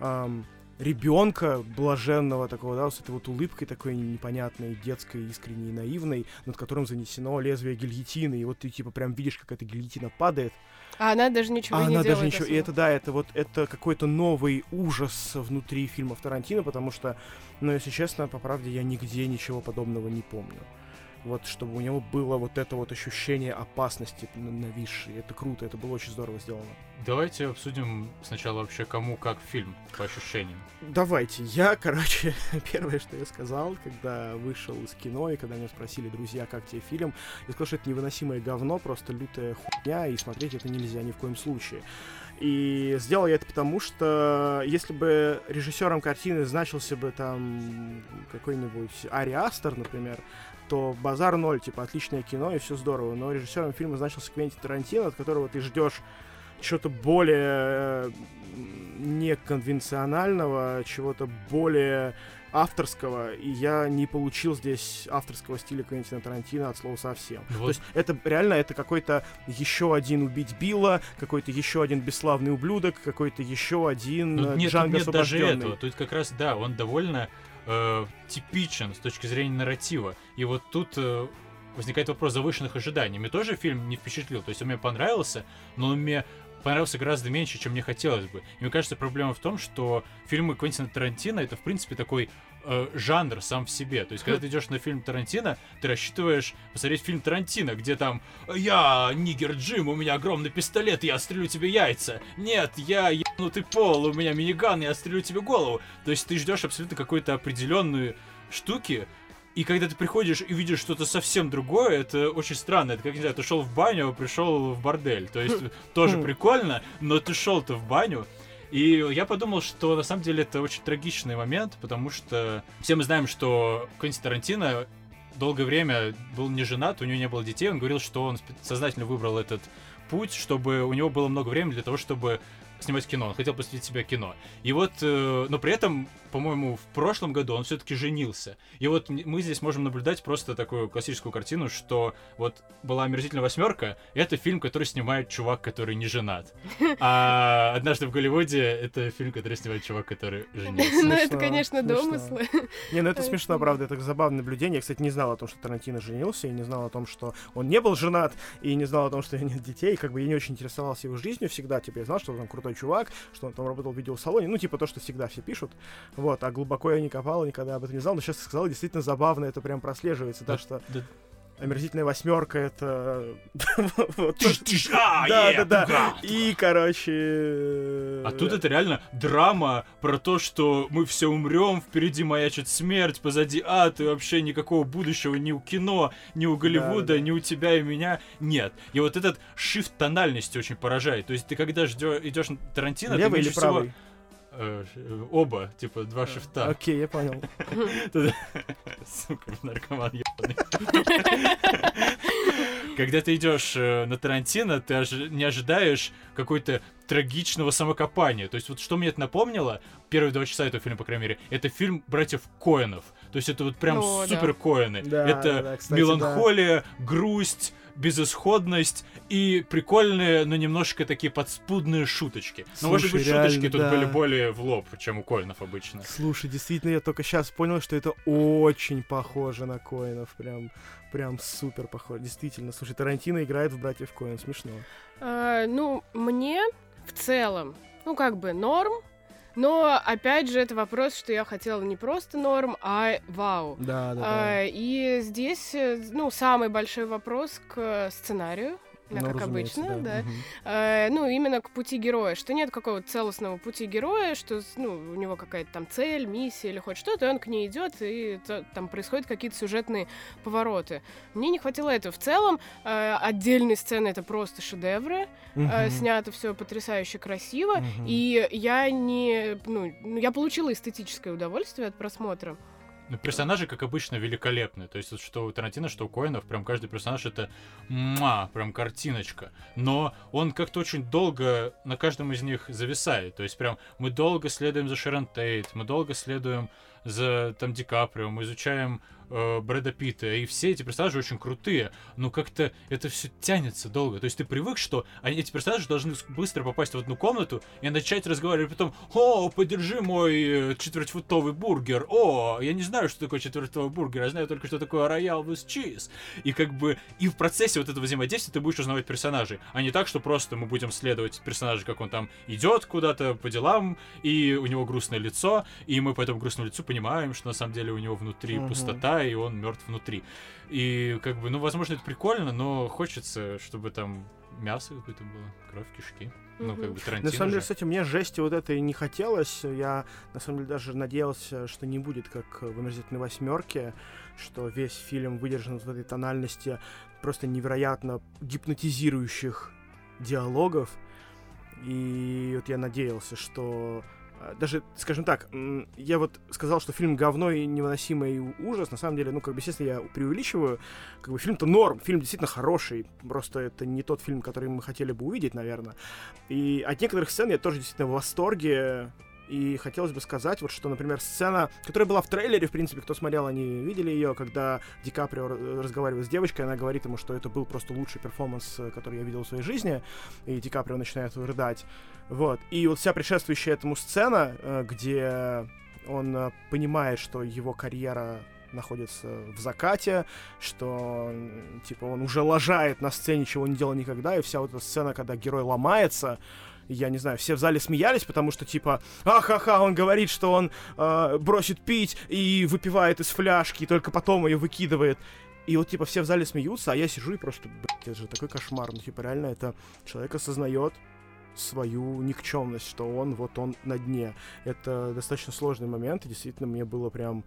эм, ребенка блаженного такого, да, с этой вот улыбкой такой непонятной, детской, искренней, наивной, над которым занесено лезвие гильотины, и вот ты типа прям видишь, как эта гильотина падает, А она даже ничего а не она делает. даже ничего. И это да, это вот это какой-то новый ужас внутри фильмов Тарантино, потому что, ну, если честно, по правде, я нигде ничего подобного не помню. Вот, чтобы у него было вот это вот ощущение опасности нависшей. Это круто, это было очень здорово сделано. Давайте обсудим сначала вообще кому как фильм, по ощущениям. Давайте, я, короче, первое, что я сказал, когда вышел из кино, и когда меня спросили, друзья, как тебе фильм, я сказал, что это невыносимое говно, просто лютая хуйня, и смотреть это нельзя ни в коем случае. И сделал я это потому, что если бы режиссером картины значился бы там какой-нибудь Ари Астер, например, то базар ноль, типа отличное кино и все здорово. Но режиссером фильма значился Квентин Тарантино, от которого ты ждешь чего-то более неконвенционального, чего-то более авторского, и я не получил здесь авторского стиля Квентина Тарантино от слова совсем. Вот. То есть это реально это какой-то еще один убить Билла, какой-то еще один бесславный ублюдок, какой-то еще один Ну, э, нет, Джанго нет даже этого. Тут как раз, да, он довольно э, типичен с точки зрения нарратива. И вот тут э, возникает вопрос завышенных ожиданий. Мне тоже фильм не впечатлил. То есть он мне понравился, но он мне понравился гораздо меньше, чем мне хотелось бы. И мне кажется, проблема в том, что фильмы Квентина Тарантино это, в принципе, такой э, жанр сам в себе. То есть, когда ты идешь на фильм Тарантино, ты рассчитываешь посмотреть фильм Тарантино, где там «Я нигер Джим, у меня огромный пистолет, я стрелю тебе яйца». «Нет, я ебнутый пол, у меня миниган, я стрелю тебе голову». То есть ты ждешь абсолютно какой-то определенную штуки, и когда ты приходишь и видишь что-то совсем другое, это очень странно. Это как, не знаю, ты шел в баню, а пришел в бордель. То есть тоже прикольно, но ты шел-то в баню, и я подумал, что на самом деле это очень трагичный момент, потому что все мы знаем, что Квентин Тарантино долгое время был не женат, у него не было детей, он говорил, что он сознательно выбрал этот путь, чтобы у него было много времени для того, чтобы снимать кино, он хотел посвятить себя кино. И вот, э, но при этом, по-моему, в прошлом году он все-таки женился. И вот мы здесь можем наблюдать просто такую классическую картину, что вот была «Омерзительная восьмерка», это фильм, который снимает чувак, который не женат. А «Однажды в Голливуде» — это фильм, который снимает чувак, который женился. Ну, это, конечно, домыслы. Не, ну это смешно, правда, это забавное наблюдение. Я, кстати, не знал о том, что Тарантино женился, и не знал о том, что он не был женат, и не знал о том, что у него нет детей. Как бы я не очень интересовался его жизнью всегда. Типа, я знал, что он там крутой чувак, что он там работал в видеосалоне. Ну, типа то, что всегда все пишут. Вот, а глубоко я не копал, никогда об этом не знал. Но сейчас сказал, действительно забавно, это прям прослеживается. Да, Так что да. Омерзительная восьмерка это. а, Да, да, да. И, короче. э, А тут это реально драма про то, что мы все умрем, впереди маячит смерть, позади ад, и вообще никакого будущего ни у кино, ни у Голливуда, Да, да. ни у тебя и меня нет. И вот этот шифт тональности очень поражает. То есть ты когда идешь на Тарантино, ты меньше всего-? Э, э, оба, типа два шифта. Окей, я понял. Сука, наркоман ебаный. Когда ты идешь э, на Тарантино, ты ожи- не ожидаешь какой-то трагичного самокопания. То есть вот что мне это напомнило, первые два часа этого фильма, по крайней мере, это фильм братьев Коэнов. То есть это вот прям да. супер Коэны. Да, это да, да, кстати, меланхолия, грусть, безысходность и прикольные, но немножко такие подспудные шуточки. Но, может Слушай, быть, шуточки реально, тут да. были более в лоб, чем у Коинов обычно. Слушай, действительно, я только сейчас понял, что это очень похоже на Коинов. Прям, прям супер похоже. Действительно, слушай, Тарантино играет в братьев Коин. Смешно. А, Ну, мне в целом, ну, как бы норм, но, опять же, это вопрос, что я хотела не просто норм, а вау. Да, да, А, И здесь, э, ну, самый большой вопрос к сценарию, Ну, как обычно, да. Мгм. Э, ну, именно к пути героя, что нет какого-то целостного пути героя, что, ну, у него какая-то там цель, миссия или хоть что-то, и он к ней идет, и то- там происходят какие-то сюжетные повороты. Мне не хватило этого. В целом, э, отдельные сцены это просто шедевры, э, Мгм. снято все потрясающе красиво, Мгм. и я не, ну, я получила эстетическое удовольствие от просмотра. Ну, персонажи, как обычно, великолепны. То есть, что у Тарантино, что у Коинов, прям каждый персонаж это муа, прям картиночка. Но он как-то очень долго на каждом из них зависает. То есть, прям мы долго следуем за Шерон Тейт, мы долго следуем за там Ди Каприо, мы изучаем э, Брэда Питта, и все эти персонажи очень крутые, но как-то это все тянется долго. То есть ты привык, что они, эти персонажи должны быстро попасть в одну комнату и начать разговаривать, потом, о, подержи мой э, четвертьфутовый бургер, о, я не знаю, что такое четвертьфутовый бургер, я знаю только, что такое роял with cheese. И как бы, и в процессе вот этого взаимодействия ты будешь узнавать персонажей, а не так, что просто мы будем следовать персонажу, как он там идет куда-то по делам, и у него грустное лицо, и мы по этому грустному лицу понимаем, что на самом деле у него внутри Мгм. пустота, и он мертв внутри. И как бы, ну, возможно, это прикольно, но хочется, чтобы там мясо какое-то было, кровь, кишки. Ну, как бы Тарантино На самом деле, же. кстати, мне жести вот этой не хотелось. Я, на самом деле, даже надеялся, что не будет, как в «Омерзительной восьмерке», что весь фильм выдержан в этой тональности просто невероятно гипнотизирующих диалогов. И вот я надеялся, что даже, скажем так, я вот сказал, что фильм говно и невыносимый ужас. На самом деле, ну, как бы, естественно, я преувеличиваю. Как бы фильм-то норм, фильм действительно хороший. Просто это не тот фильм, который мы хотели бы увидеть, наверное. И от некоторых сцен я тоже действительно в восторге. И хотелось бы сказать, вот что, например, сцена, которая была в трейлере, в принципе, кто смотрел, они видели ее, когда Ди Каприо разговаривает с девочкой, она говорит ему, что это был просто лучший перформанс, э, который я видел в своей жизни, и Ди Каприо начинает рыдать. Вот. И вот вся предшествующая этому сцена, э, где он э, понимает, что его карьера находится в закате, что типа он уже лажает на сцене, чего не делал никогда, и вся вот эта сцена, когда герой ломается, я не знаю, все в зале смеялись, потому что типа, ахаха, он говорит, что он э, бросит пить и выпивает из фляжки, и только потом ее выкидывает. И вот, типа, все в зале смеются, а я сижу и просто, блядь, это же такой кошмар. Ну, типа, реально, это человек осознает свою никчемность, что он, вот он на дне. Это достаточно сложный момент, и действительно мне было прям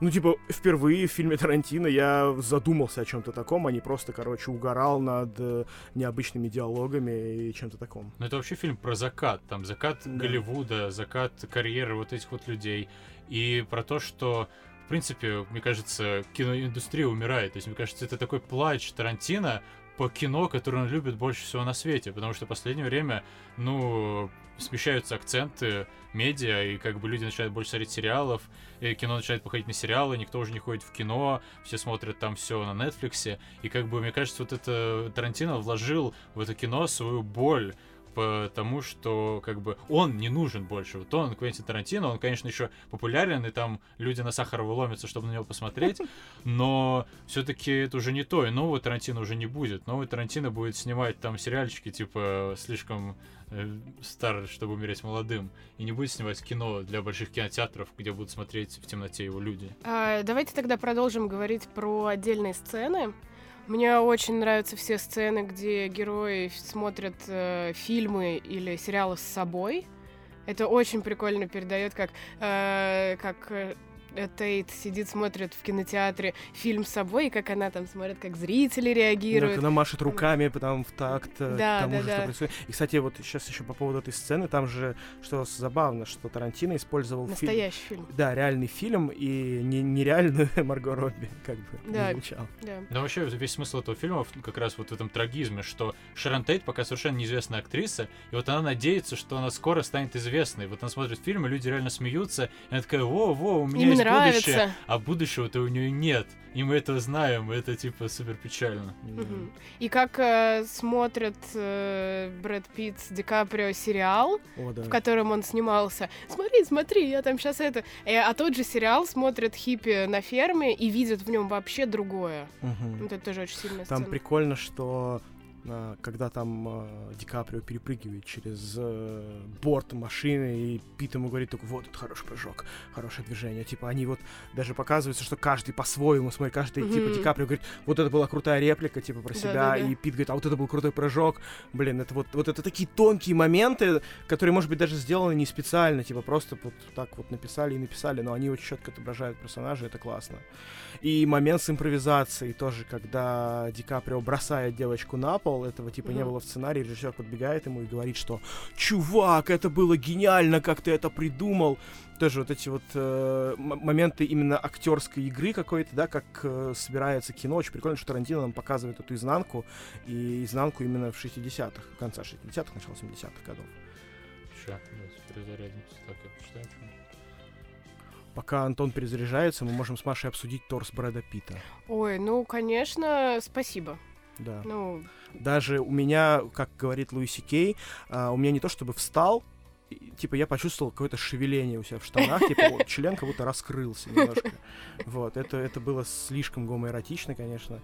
ну, типа, впервые в фильме Тарантино я задумался о чем-то таком, а не просто, короче, угорал над э, необычными диалогами и чем-то таком. Ну, это вообще фильм про закат. Там закат да. Голливуда, закат карьеры вот этих вот людей. И про то, что в принципе, мне кажется, киноиндустрия умирает. То есть, мне кажется, это такой плач Тарантино по кино, которое он любит больше всего на свете, потому что в последнее время, ну, смещаются акценты медиа, и как бы люди начинают больше смотреть сериалов, и кино начинает походить на сериалы, никто уже не ходит в кино, все смотрят там все на Netflix, и как бы, мне кажется, вот это Тарантино вложил в это кино свою боль, потому что как бы он не нужен больше. Вот он, Квентин Тарантино, он, конечно, еще популярен, и там люди на Сахарова ломятся, чтобы на него посмотреть, но все-таки это уже не то, и нового Тарантино уже не будет. Новый Тарантино будет снимать там сериальчики, типа, слишком э, стар, чтобы умереть молодым, и не будет снимать кино для больших кинотеатров, где будут смотреть в темноте его люди. А, давайте тогда продолжим говорить про отдельные сцены. Мне очень нравятся все сцены, где герои смотрят э, фильмы или сериалы с собой. Это очень прикольно передает, как, э, как э, Тейт сидит, смотрит в кинотеатре фильм с собой, и как она там смотрит, как зрители реагируют. Да, она машет руками потом в такт э, да, тому, да, же, да. что происходит. И, кстати, вот сейчас еще по поводу этой сцены, там же, что забавно, что Тарантино использовал Настоящий фильм. фильм. Да, реальный фильм, и не, нереальную Марго Робби, как бы, да, звучал. Да. да, вообще весь смысл этого фильма как раз вот в этом трагизме, что Шерон Тейт пока совершенно неизвестная актриса, и вот она надеется, что она скоро станет известной. Вот она смотрит фильм, и люди реально смеются, и она такая, во-во, у меня есть нравится. будущее, а будущего-то у нее нет. И мы это знаем, это типа супер печально. Угу. И как э, смотрит э, Брэд Питт с Ди Каприо сериал, О, да. в котором он снимался. Смотри, смотри, я там сейчас это. Э, а тот же сериал смотрит хиппи на ферме и видит в нем вообще другое. Угу. Вот это тоже очень сильно. Там прикольно, что когда там э, Ди Каприо перепрыгивает через э, борт машины, и Пит ему говорит только, вот, это хороший прыжок, хорошее движение. Типа, они вот даже показываются, что каждый по-своему, смотри, каждый, mm-hmm. типа, Ди Каприо говорит, вот это была крутая реплика, типа, про себя, да, да, и Пит говорит, а вот это был крутой прыжок. Блин, это вот, вот это такие тонкие моменты, которые, может быть, даже сделаны не специально, типа, просто вот так вот написали и написали, но они очень четко отображают персонажа, это классно. И момент с импровизацией тоже, когда Ди Каприо бросает девочку на пол, этого типа mm-hmm. не было в сценарии, режиссер подбегает ему и говорит, что «Чувак, это было гениально, как ты это придумал!» Тоже вот эти вот э, моменты именно актерской игры какой-то, да, как э, собирается кино. Очень прикольно, что Тарантино нам показывает эту изнанку, и изнанку именно в 60-х, конца 60-х, начало 70-х годов. Сейчас, перезарядимся, так я почитаю. Пока Антон перезаряжается, мы можем с Машей обсудить торс Брэда Питта. Ой, ну, конечно, спасибо. Да. Ну... Даже у меня, как говорит Луиси Кей, а, у меня не то чтобы встал, типа, я почувствовал какое-то шевеление у себя в штанах, типа, вот, член как будто раскрылся немножко. Вот, это, это было слишком гомоэротично, конечно.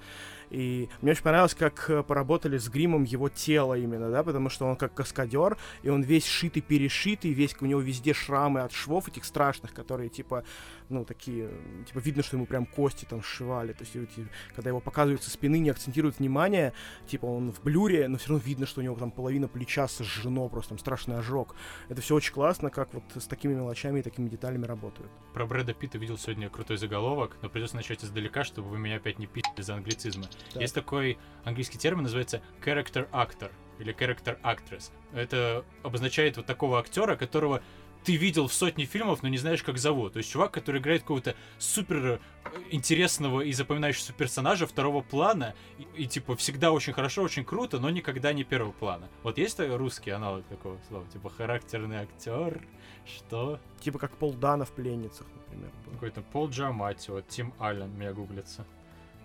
И мне очень понравилось, как э, поработали с гримом его тела именно, да, потому что он как каскадер, и он весь шитый, перешитый, весь у него везде шрамы от швов этих страшных, которые, типа, ну, такие, типа, видно, что ему прям кости там сшивали. То есть, когда его показывают со спины, не акцентируют внимание, типа, он в блюре, но все равно видно, что у него там половина плеча сожжено, просто там страшный ожог. Это все очень классно, как вот с такими мелочами и такими деталями работают. Про Брэда Питта видел сегодня крутой заголовок, но придется начать издалека, чтобы вы меня опять не пили за англицизмы. Так. Есть такой английский термин, называется character actor или character actress. Это обозначает вот такого актера, которого ты видел в сотне фильмов, но не знаешь, как зовут. То есть чувак, который играет какого-то супер э, интересного и запоминающегося персонажа второго плана, и, и типа всегда очень хорошо, очень круто, но никогда не первого плана. Вот есть русский аналог такого слова, типа характерный актер, что? Типа как Пол Дана в пленницах, например. Какой-то Пол Джамати, вот Тим Аллен меня гуглится.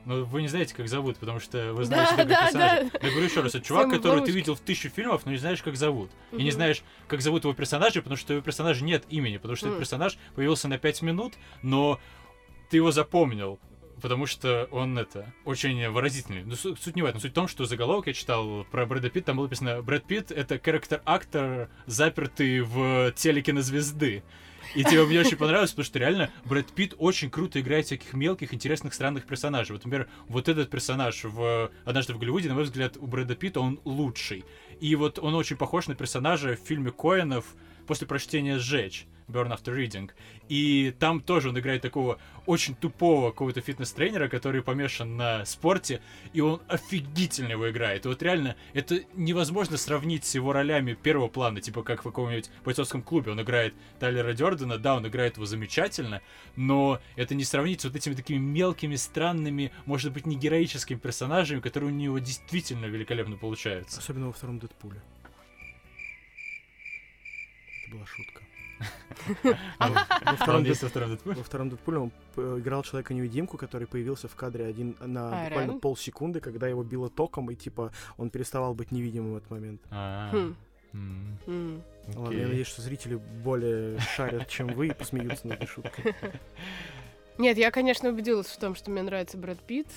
Ну, вы не знаете, как зовут, потому что вы знаете Да, да, персонажа. да. Я говорю еще раз, это чувак, Всем в который ты видел в тысячу фильмов, но не знаешь, как зовут. И не знаешь, как зовут его персонажа, потому что у его персонажа нет имени, потому что этот М. персонаж появился на 5 минут, но ты его запомнил. Потому что он это очень выразительный. Но су- суть не в этом. Суть в том, что заголовок я читал про Брэда Питта, там было написано Брэд Питт это характер-актор, запертый в теле кинозвезды. И тебе мне очень понравилось, потому что реально Брэд Питт очень круто играет всяких мелких, интересных, странных персонажей. Вот, например, вот этот персонаж в «Однажды в Голливуде», на мой взгляд, у Брэда Питта он лучший. И вот он очень похож на персонажа в фильме Коэнов после прочтения «Сжечь» Burn After Reading. И там тоже он играет такого очень тупого какого-то фитнес-тренера, который помешан на спорте, и он офигительно его играет. И вот реально, это невозможно сравнить с его ролями первого плана, типа как в каком-нибудь бойцовском клубе. Он играет Тайлера Дёрдена, да, он играет его замечательно, но это не сравнить с вот этими такими мелкими, странными, может быть, не героическими персонажами, которые у него действительно великолепно получаются. Особенно во втором Дэдпуле. Была шутка. Во втором Дэдпуле? Он п- играл человека-невидимку, который появился в кадре один на А, буквально полсекунды, когда его било током, и типа он переставал быть невидимым в этот момент. А, Хм. Ладно, я надеюсь, что зрители более шарят, чем вы, и посмеются над этой шуткой. Нет, я, конечно, убедилась в том, что мне нравится Брэд Питт.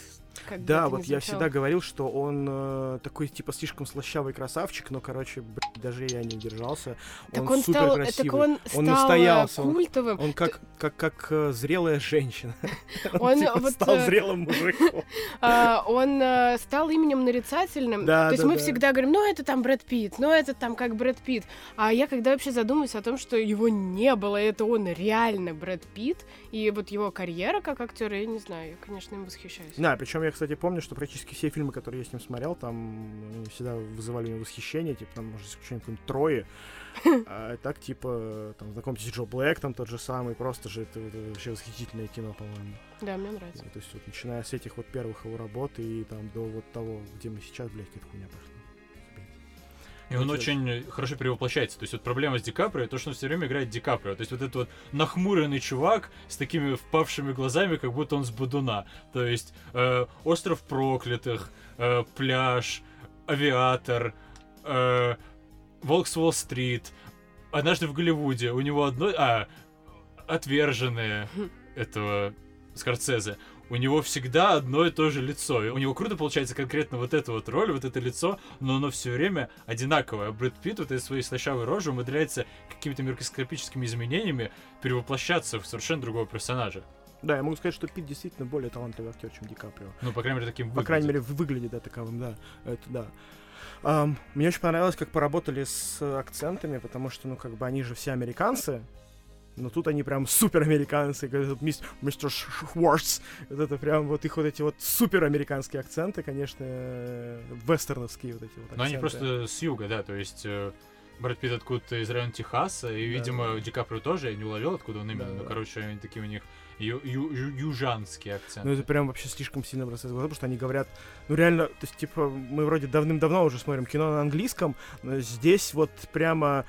Как Да, вот я всегда говорил, что он э, такой, типа, слишком слащавый красавчик, но, короче, блядь, даже я не удержался. Так он, он, супер стал, красивый. так он, Он настоялся, э, он- культовым. Он как, как, как э, зрелая женщина. Он типа вот, стал э, зрелым мужиком. А, он э, стал именем нарицательным. То есть мы да. всегда говорим, ну это там Брэд Питт, ну это там как Брэд Питт. А я когда вообще задумываюсь о том, что его не было, это он реально Брэд Питт, и вот его карьера как актера, я не знаю, я, конечно, им восхищаюсь. Да, причем я, кстати, помню, что практически все фильмы, которые я с ним смотрел, там всегда вызывали у него восхищение, типа, там, может, исключением какой-нибудь Трои. А так, типа, там, знакомьтесь, Джо Блэк, там тот же самый, просто же это, это вообще восхитительное кино, по-моему. Да, мне нравится. Ну, То есть, вот, начиная с этих вот первых его работ и там до вот того, где мы сейчас, блядь, какая-то хуйня пошла. И он очень хорошо перевоплощается. То есть вот проблема с Ди Каприо, то, что он все время играет Ди Каприо. То есть вот этот вот нахмуренный чувак с такими впавшими глазами, как будто он с Будуна. То есть э, Остров Проклятых, э, Пляж, Авиатор, э, Волк с Уолл-стрит, Однажды в Голливуде. У него одно... А, Отверженные этого Скорсезе. У него всегда одно и то же лицо. И у него круто получается конкретно вот эта вот роль, вот это лицо, но оно все время одинаковое. А Брэд Питт вот этой своей слащавой рожей умудряется какими-то микроскопическими изменениями перевоплощаться в совершенно другого персонажа. Да, я могу сказать, что Пит действительно более талантливый актер, чем Ди Каприо. Ну, по крайней мере, таким По крайней выглядит. мере, выглядит, да, таковым, да. Это да. Ам, мне очень понравилось, как поработали с акцентами, потому что, ну, как бы они же все американцы, но тут они прям супер американцы, как этот мис- мистер Ш- Шварц. Вот это прям вот их вот эти вот супер американские акценты, конечно, э, вестерновские вот эти вот акценты. Но они просто с юга, да, то есть э, Брэд Питт откуда-то из района Техаса, и, Да. видимо, Ди Каприо тоже, я не уловил, откуда он именно, Да, но, да. короче, они такие у них ю- ю- ю- южанские акценты. Ну, это прям вообще слишком сильно бросается в глаза, потому что они говорят, ну, реально, то есть, типа, мы вроде давным-давно уже смотрим кино на английском, но здесь вот прямо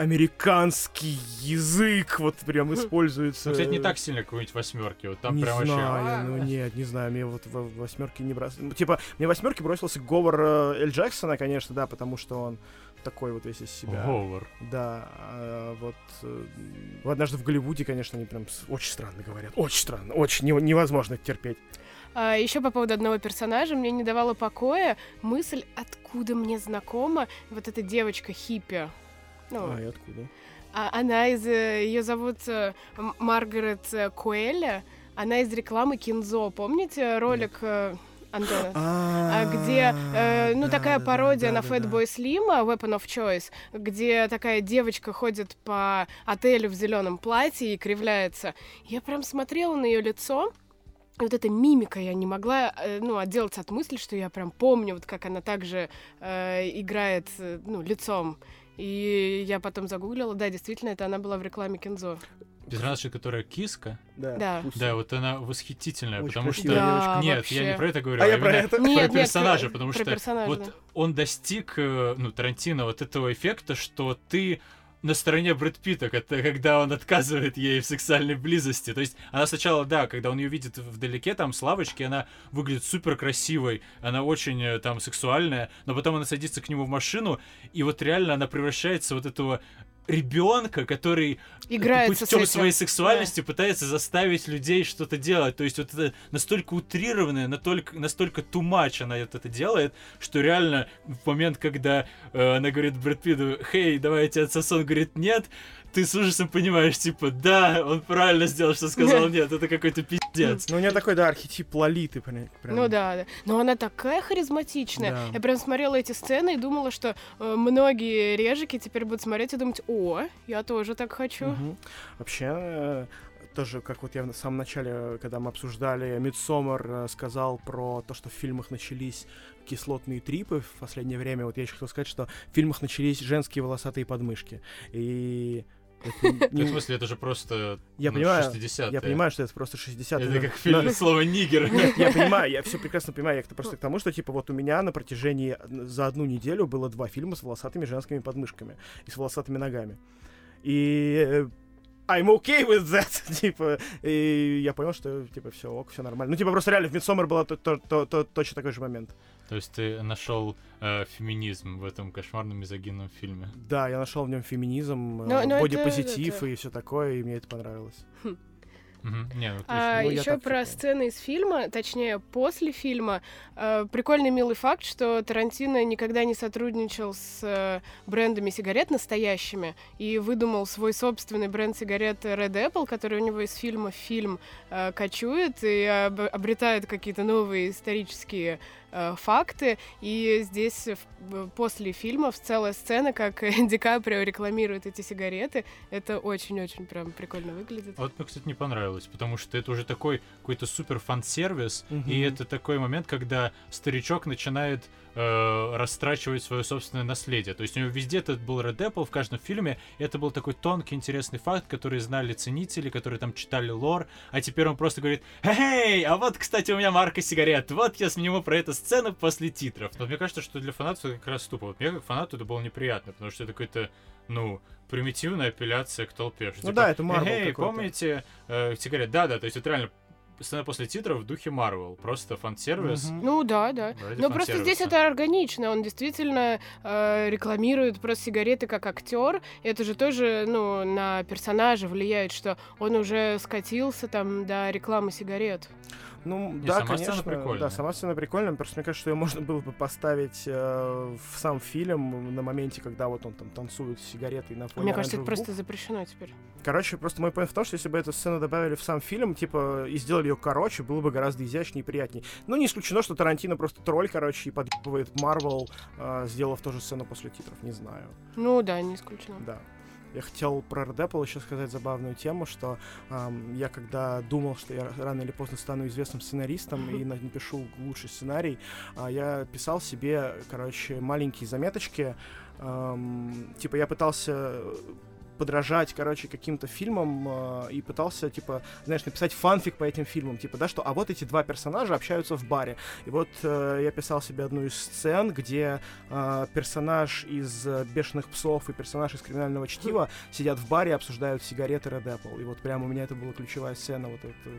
американский язык вот прям используется. Ну, кстати, не так сильно, как какой-нибудь восьмерки. Вот там не прям вообще. знаю, ну нет, не знаю, мне вот в восьмерке не бросился. Ну, типа, мне восьмерки бросился говор э, Эль Джексона, конечно, да, потому что он такой вот весь из себя. Говор. Да, а вот э, в однажды в Голливуде, конечно, они прям очень странно говорят. Очень странно, очень не- невозможно терпеть. А, еще по поводу одного персонажа мне не давала покоя мысль, откуда мне знакома вот эта девочка хиппи. Ну, А, и откуда? а она из... Ее зовут э, Маргарет э, Куэля. Она из рекламы Кинзо. Помните ролик э, Антона? А, где, э, ну, такая пародия на Fatboy Slim, а, Weapon of Choice, где такая девочка ходит по отелю в зеленом платье и кривляется. Я прям смотрела на ее лицо, вот эта мимика, я не могла, э, ну, отделаться от мысли, что я прям помню, вот как она также э, играет, э, ну, лицом. И я потом загуглила, да, действительно, это она была в рекламе Кензо. Персонажа, которая киска. Да. Да. Да, вот она восхитительная, Очень потому что... Да, Нет, вообще. я не про это говорю, А а, я про это. Нет, про нет, персонажа, про- потому про что персонажа, вот да. он достиг, э, ну, Тарантино, вот этого эффекта, что ты на стороне Брэд Питта, когда он отказывает ей в сексуальной близости. То есть она сначала, да, когда он ее видит вдалеке, там, с лавочки, она выглядит супер красивой, она очень э, там сексуальная, но потом она садится к нему в машину, и вот реально она превращается вот этого ребенка, который Играется с путем своей сексуальности пытается заставить людей что-то делать. То есть вот это настолько утрированное, настолько, настолько much она вот это делает, что реально в момент, когда э, она говорит Брэд Питту, «Хей, давай я тебя отсосу», он говорит «нет», ты с ужасом понимаешь, типа, да, он правильно сделал, что сказал нет, это какой-то пиздец. Ну, у нее такой, да, архетип Лолиты. прям-. Ну да, да. Но она такая харизматичная. Да. Я прям смотрела эти сцены и думала, что э, многие режики теперь будут смотреть и думать, о, я тоже так хочу. Мгм. Вообще, э, тоже, как вот я в самом начале, когда мы обсуждали, Мидсомер сказал про то, что в фильмах начались кислотные трипы в последнее время. Вот я еще хотел сказать, что в фильмах начались женские волосатые подмышки. И... Ну, в смысле, это же просто Я ну, понимаю, 60-е. Я понимаю, что это просто 60 Это как фильм слово «нигер». Нет, я понимаю, я все прекрасно понимаю. Я это просто к тому, что, типа, вот у меня на протяжении за одну неделю было два фильма с волосатыми женскими подмышками и с волосатыми ногами. И э, I'm okay with that, типа, и я понял, что, типа, все ок, все нормально. Ну, типа, просто реально в Midsommar был то, то, то- то- точно такой же момент. То есть ты нашел э, феминизм в этом кошмарном мизогинном фильме. Да, я нашел в нем феминизм, Но- но это- бодипозитив это- и все такое, и мне это понравилось. Мгм. Не, ну, А Ну, еще про считаю. сцены из фильма, точнее, после фильма. э, прикольный милый факт, что Тарантино никогда не сотрудничал с э, брендами сигарет настоящими и выдумал свой собственный бренд сигарет Red Apple, который у него из фильма в фильм э, кочует и об- обретает какие-то новые исторические э, факты. И здесь в- в- после фильма целая сцена, как Ди Каприо рекламирует эти сигареты. Это очень-очень прям прикольно выглядит. А Вот мне, кстати, не понравилось, потому что это уже такой какой-то супер фан-сервис, Мгм. и это такой момент, когда старичок начинает э, растрачивать свое собственное наследие. То есть у него везде этот был Red Apple в каждом фильме, это был такой тонкий, интересный факт, который знали ценители, которые там читали лор, а теперь он просто говорит, «Эй, а вот, кстати, у меня марка сигарет, вот я сниму про эту сцену после титров». Вот мне кажется, что для фанатов это как раз тупо. Вот мне как фанату это было неприятно, потому что это какой-то, ну, примитивная апелляция к толпе. что Ну типа, да, это Marvel «Эй, какой-то». помните э, сигарет? Да-да, то есть это реально сцена после титров в духе Марвел. Просто фан-сервис. Мгм. Ну да, да. ради Но просто здесь это органично. Он действительно э, рекламирует просто сигареты как актер. Это же тоже, ну, на персонажа влияет, что он уже скатился там до рекламы сигарет. Ну, Не, да, сама конечно. сцена прикольная. Да, сама сцена прикольная. Просто мне кажется, что ее можно было бы поставить э, в сам фильм на моменте, когда вот он там танцует с сигаретой на фоне Мне кажется, это просто запрещено теперь. Короче, просто мой поинт в том, что если бы эту сцену добавили в сам фильм, типа, и сделали ее короче, было бы гораздо изящнее и приятнее. Ну, не исключено, что Тарантино просто тролль, короче, и подъебывает Марвел, э, сделав тоже сцену после титров. Не знаю. Ну да, не исключено. Да. Я хотел про Apple еще сказать забавную тему, что ам, я когда думал, что я рано или поздно стану известным сценаристом и на- напишу лучший сценарий, а, я писал себе, короче, маленькие заметочки. ам, типа я пытался подражать, короче, каким-то фильмам а, и пытался, типа, знаешь, написать фанфик по этим фильмам, типа, да, что, а вот эти два персонажа общаются в баре. И вот э, я писал себе одну из сцен, где э, персонаж из э, «Бешеных псов» и персонаж из «Криминального чтива» сидят в баре и обсуждают сигареты Red Apple. И вот прямо у меня это была ключевая сцена, вот эта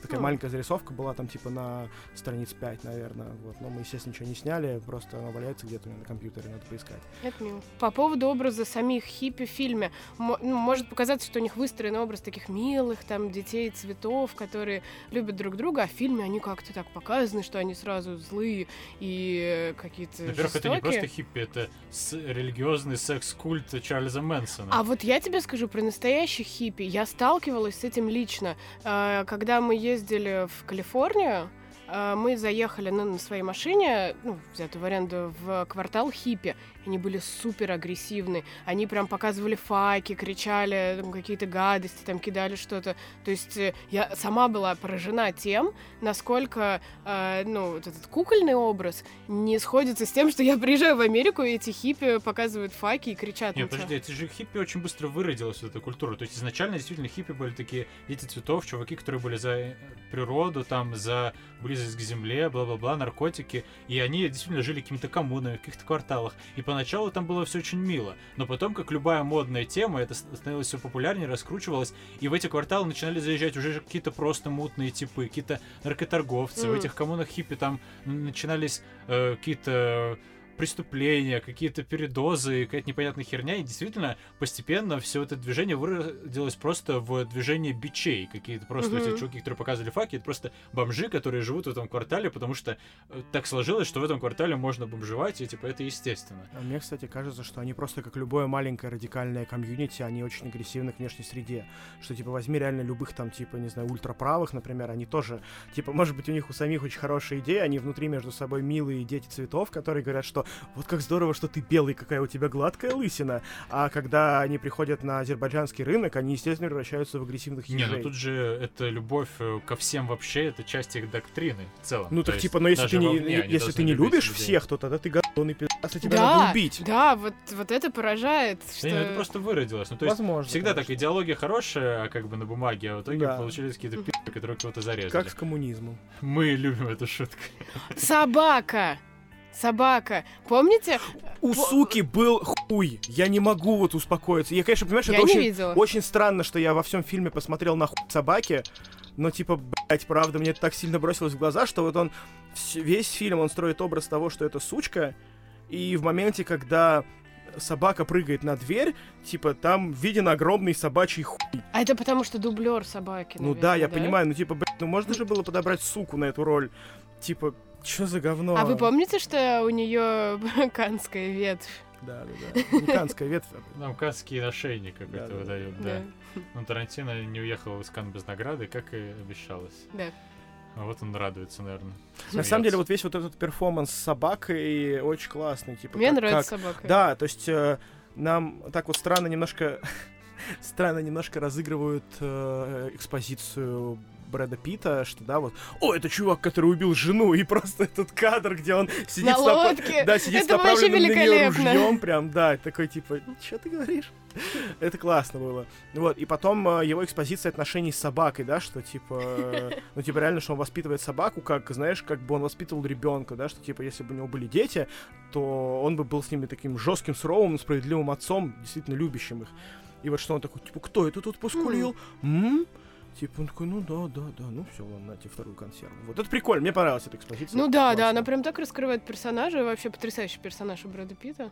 такая Ну. маленькая зарисовка была там типа на страниц 5, наверное. Вот. Но мы, естественно, ничего не сняли, просто она валяется где-то у меня на компьютере, надо поискать. Это мило. По поводу образа самих хиппи в фильме. Ну, может показаться, что у них выстроен образ таких милых там детей цветов, которые любят друг друга, а в фильме они как-то так показаны, что они сразу злые и э, какие-то Во-первых, это не просто хиппи, это с- религиозный секс-культ Чарльза Мэнсона. А вот я тебе скажу про настоящих хиппи. Я сталкивалась с этим лично. Э, Когда мы ездили в Калифорнию, э, мы заехали ну, на своей машине, ну, взятую в аренду, в квартал хиппи. Они были супер агрессивны. Они прям показывали факи, кричали там, какие-то гадости, там кидали что-то. То есть э, я сама была поражена тем, насколько э, ну, вот этот кукольный образ не сходится с тем, что я приезжаю в Америку, и эти хиппи показывают факи и кричат. Нет, подожди, эти же хиппи очень быстро выродилась в эту культуру. То есть изначально действительно хиппи были такие дети цветов, чуваки, которые были за э, природу, там, за близость к земле, бла-бла-бла, наркотики. И они действительно жили какими-то коммунами, в каких-то кварталах. И поначалу там было все очень мило. Но потом, как любая модная тема, это становилось все популярнее, раскручивалось. И в эти кварталы начинали заезжать уже какие-то просто мутные типы, какие-то наркоторговцы. Mm. В этих коммунах хиппи там начинались э, какие-то преступления, какие-то передозы, какая-то непонятная херня, и действительно постепенно все это движение выродилось просто в движение бичей, какие-то просто mm-hmm. эти чуваки, которые показывали факи, это просто бомжи, которые живут в этом квартале, потому что э, так сложилось, что в этом квартале можно бомжевать, и типа это естественно. А мне, кстати, кажется, что они просто как любое маленькое радикальное комьюнити, они очень агрессивны к внешней среде, что типа возьми реально любых там типа, не знаю, ультраправых, например, они тоже, типа, может быть, у них у самих очень хорошие идеи, они внутри между собой милые дети цветов, которые говорят, что вот как здорово, что ты белый, какая у тебя гладкая лысина. А когда они приходят на азербайджанский рынок, они, естественно, превращаются в агрессивных ежей. Не, ну тут же это любовь э, ко всем вообще, это часть их доктрины в целом. Ну так типа, но если ты не, если ты не любишь людей. всех, то тогда ты гадоный пи***ц, тебя да, надо убить. Да, вот, вот это поражает. Что... Не, ну, это просто выродилось. Ну, то есть Возможно, всегда конечно. так идеология хорошая, как бы на бумаге, а в итоге да. получились какие-то пи***, которые кого-то зарезали. Как с коммунизмом. Мы любим эту шутку. Собака! Собака. Помните? У суки был хуй. Я не могу вот успокоиться. Я, конечно, понимаешь, я это очень, очень странно, что я во всем фильме посмотрел на хуй собаки. Но, типа, блять, правда, мне это так сильно бросилось в глаза, что вот он весь фильм, он строит образ того, что это сучка. И в моменте, когда собака прыгает на дверь, типа, там виден огромный собачий хуй. А это потому, что дублер собаки, Ну да, я да? понимаю, ну типа, блядь, ну можно же было подобрать суку на эту роль. Типа, что за говно? А вы помните, что у нее канская ветвь? Да, да, да. Не канская ветвь. Нам канский ошейник какой-то да, выдают, да. да. Но Тарантино не уехал из Кан без награды, как и обещалось. Да. А вот он радуется, наверное. Смеется. На самом деле, вот весь вот этот перформанс с собакой очень классный. Типа, Мне как, нравится как... собака. Да, то есть э, нам так вот странно немножко странно немножко разыгрывают э, экспозицию Брэда Питта, что да, вот, о, это чувак, который убил жену, и просто этот кадр, где он сидит на лодке. Да, сидит это с направленным на нее ружьем, прям, да, такой типа, что ты говоришь? Это классно было. Вот, и потом э, его экспозиция отношений с собакой, да, что типа, э, ну типа реально, что он воспитывает собаку, как, знаешь, как бы он воспитывал ребенка, да, что типа, если бы у него были дети, то он бы был с ними таким жестким, суровым, справедливым отцом, действительно любящим их. И вот что он такой, типа, кто это тут поскулил? Mm-hmm. Типа он такой, ну да, да, да, ну все, ладно, на тебе вторую консерву. Вот это прикольно, мне понравилась эта экспозиция. Ну да, да, она прям так раскрывает персонажа, вообще потрясающий персонаж у Брэда Питта.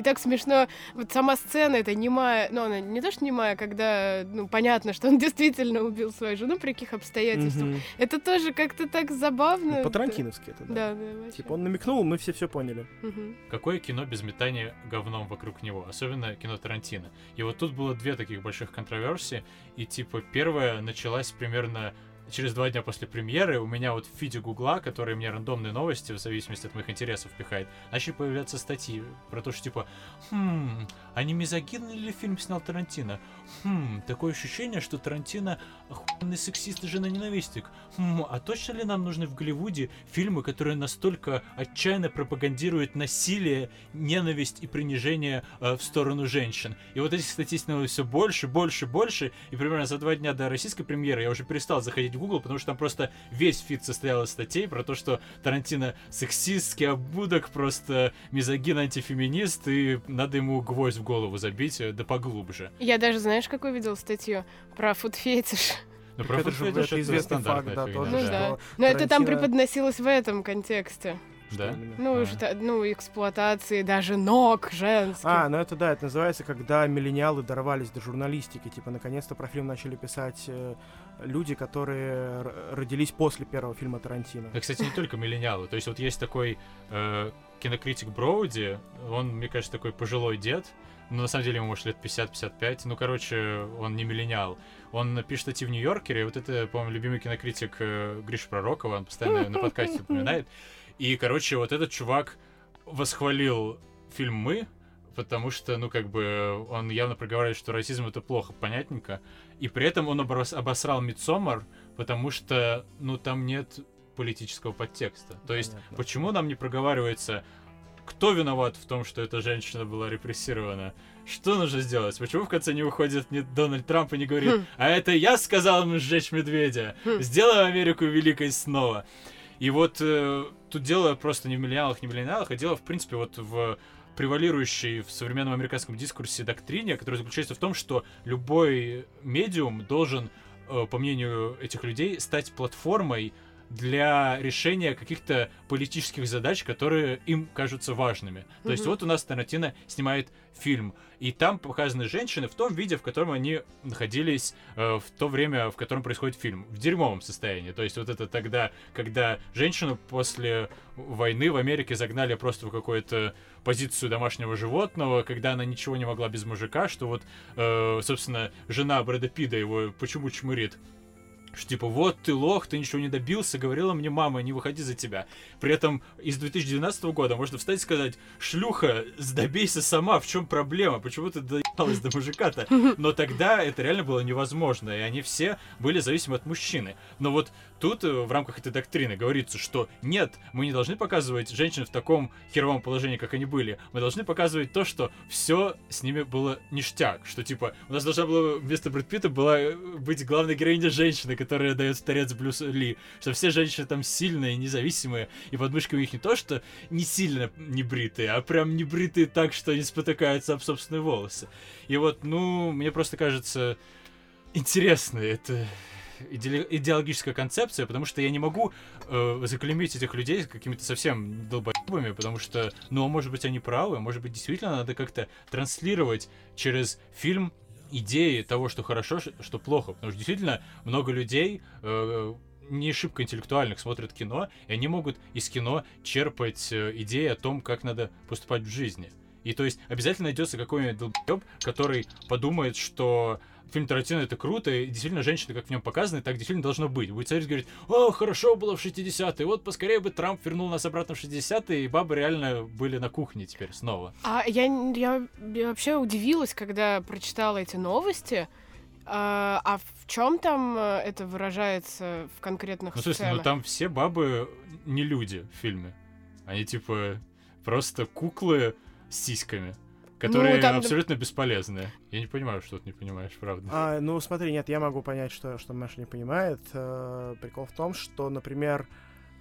И так смешно, вот сама сцена это немая, ну она не то что немая, когда, ну понятно, что он действительно убил свою жену, при каких обстоятельствах. Mm-hmm. Это тоже как-то так забавно. Ну, по-тарантиновски это, да. Да, да, вообще. Типа он намекнул, мы все все поняли. Mm-hmm. Какое кино без метания говном вокруг него, особенно кино Тарантино. И вот тут было две таких больших контроверсии, и типа первая началась примерно через два дня после премьеры у меня вот в фиде Гугла, который мне рандомные новости в зависимости от моих интересов пихает, начали появляться статьи про то, что типа, хм, а не мизогинный ли фильм снял Тарантино? Хм, такое ощущение, что Тарантино охуенный сексист и женоненавистник. Хм, а точно ли нам нужны в Голливуде фильмы, которые настолько отчаянно пропагандируют насилие, ненависть и принижение э, в сторону женщин? И вот этих статей становилось все больше, больше, больше, и примерно за два дня до российской премьеры я уже перестал заходить Google, потому что там просто весь feed состоял из статей про то, что Тарантино сексистский ублюдок, просто мизогин, антифеминист, и надо ему гвоздь в голову забить, э, да поглубже. Я даже, знаешь, какую видел статью про фуд-фетиш? Ну, про это же это известный факт, да, тоже. Ну, да. Но это там преподносилось в этом контексте. Да? Ну, а. что, ну, эксплуатации даже ног женских. А, ну это да, это называется, когда миллениалы дорвались до журналистики. Типа, наконец-то про фильм начали писать э, люди, которые родились после первого фильма Тарантино. Да, кстати, не только миллениалы. То есть вот есть такой э, кинокритик Броуди, он, мне кажется, такой пожилой дед, но на самом деле ему, может, лет 50-55. Ну, короче, он не миллениал. Он пишет статьи в Нью-Йоркере. Вот это, по-моему, любимый кинокритик э, Гриша Пророкова. Он постоянно на подкасте упоминает. И, короче, вот этот чувак восхвалил фильм «Мы», потому что, ну, как бы, он явно проговаривает, что расизм это плохо, понятненько. И при этом он обосрал Мидсомар, потому что, ну, там нет политического подтекста. То есть, Понятно. почему нам не проговаривается, кто виноват в том, что эта женщина была репрессирована? Что нужно сделать? Почему в конце не выходит не Дональд Трамп и не говорит, Хм. а это я сказал им сжечь медведя, Хм. сделаем Америку великой снова. И вот э, тут дело просто не в миллионах, не в миллионах, а дело, в принципе, вот в превалирующей в современном американском дискурсе доктрине, которая заключается в том, что любой медиум должен, э, по мнению этих людей, стать платформой для решения каких-то политических задач, которые им кажутся важными. То есть вот у нас Тарантино снимает фильм, и там показаны женщины в том виде, в котором они находились э, в то время, в котором происходит фильм, в дерьмовом состоянии. То есть вот это тогда, когда женщину после войны в Америке загнали просто в какую-то позицию домашнего животного, когда она ничего не могла без мужика, что вот, э, собственно, жена Брэда Питта его почему чмырит. Что типа, вот ты лох, ты ничего не добился, говорила мне мама, не выходи за тебя. При этом из 2012 года можно встать и сказать, шлюха, добейся сама, в чем проблема, почему ты доебалась до мужика-то? Но тогда это реально было невозможно, и они все были зависимы от мужчины. Но вот тут э, в рамках этой доктрины говорится, что нет, мы не должны показывать женщин в таком херовом положении, как они были. Мы должны показывать то, что все с ними было ништяк. Что типа, у нас должна была вместо Брэд Питта была э, быть главной героиней женщина, которая дает старец Блюс Ли. Что все женщины там сильные, независимые, и подмышки у них не то, что не сильно не бритые, а прям не бритые так, что они спотыкаются об собственные волосы. И вот, ну, мне просто кажется интересно это иде- идеологическая концепция, потому что я не могу э, заклеймить этих людей какими-то совсем долбоебами, потому что, ну, а может быть, они правы, может быть, действительно надо как-то транслировать через фильм идеи того, что хорошо, что плохо. Потому что действительно много людей э, не шибко интеллектуальных смотрят кино, и они могут из кино черпать э, идеи о том, как надо поступать в жизни. И то есть обязательно найдется какой-нибудь долбоеб, который подумает, что фильм Тарантино это круто, и действительно женщины, как в нем показаны, так действительно должно быть. Будет смотреть и говорить, о, хорошо было в 60-е, вот поскорее бы Трамп вернул нас обратно в 60-е, и бабы реально были на кухне теперь снова. А я, я, я вообще удивилась, когда прочитала эти новости. А, а в чем там э, это выражается в конкретных Ну, смысле, ну там все бабы не люди в фильме. Они типа просто куклы с сиськами, которые Ну, там- абсолютно бесполезные. Я не понимаю, что ты не понимаешь, правда. А, ну, смотри, нет, я могу понять, что, что Маша не понимает. Э, прикол в том, что, например,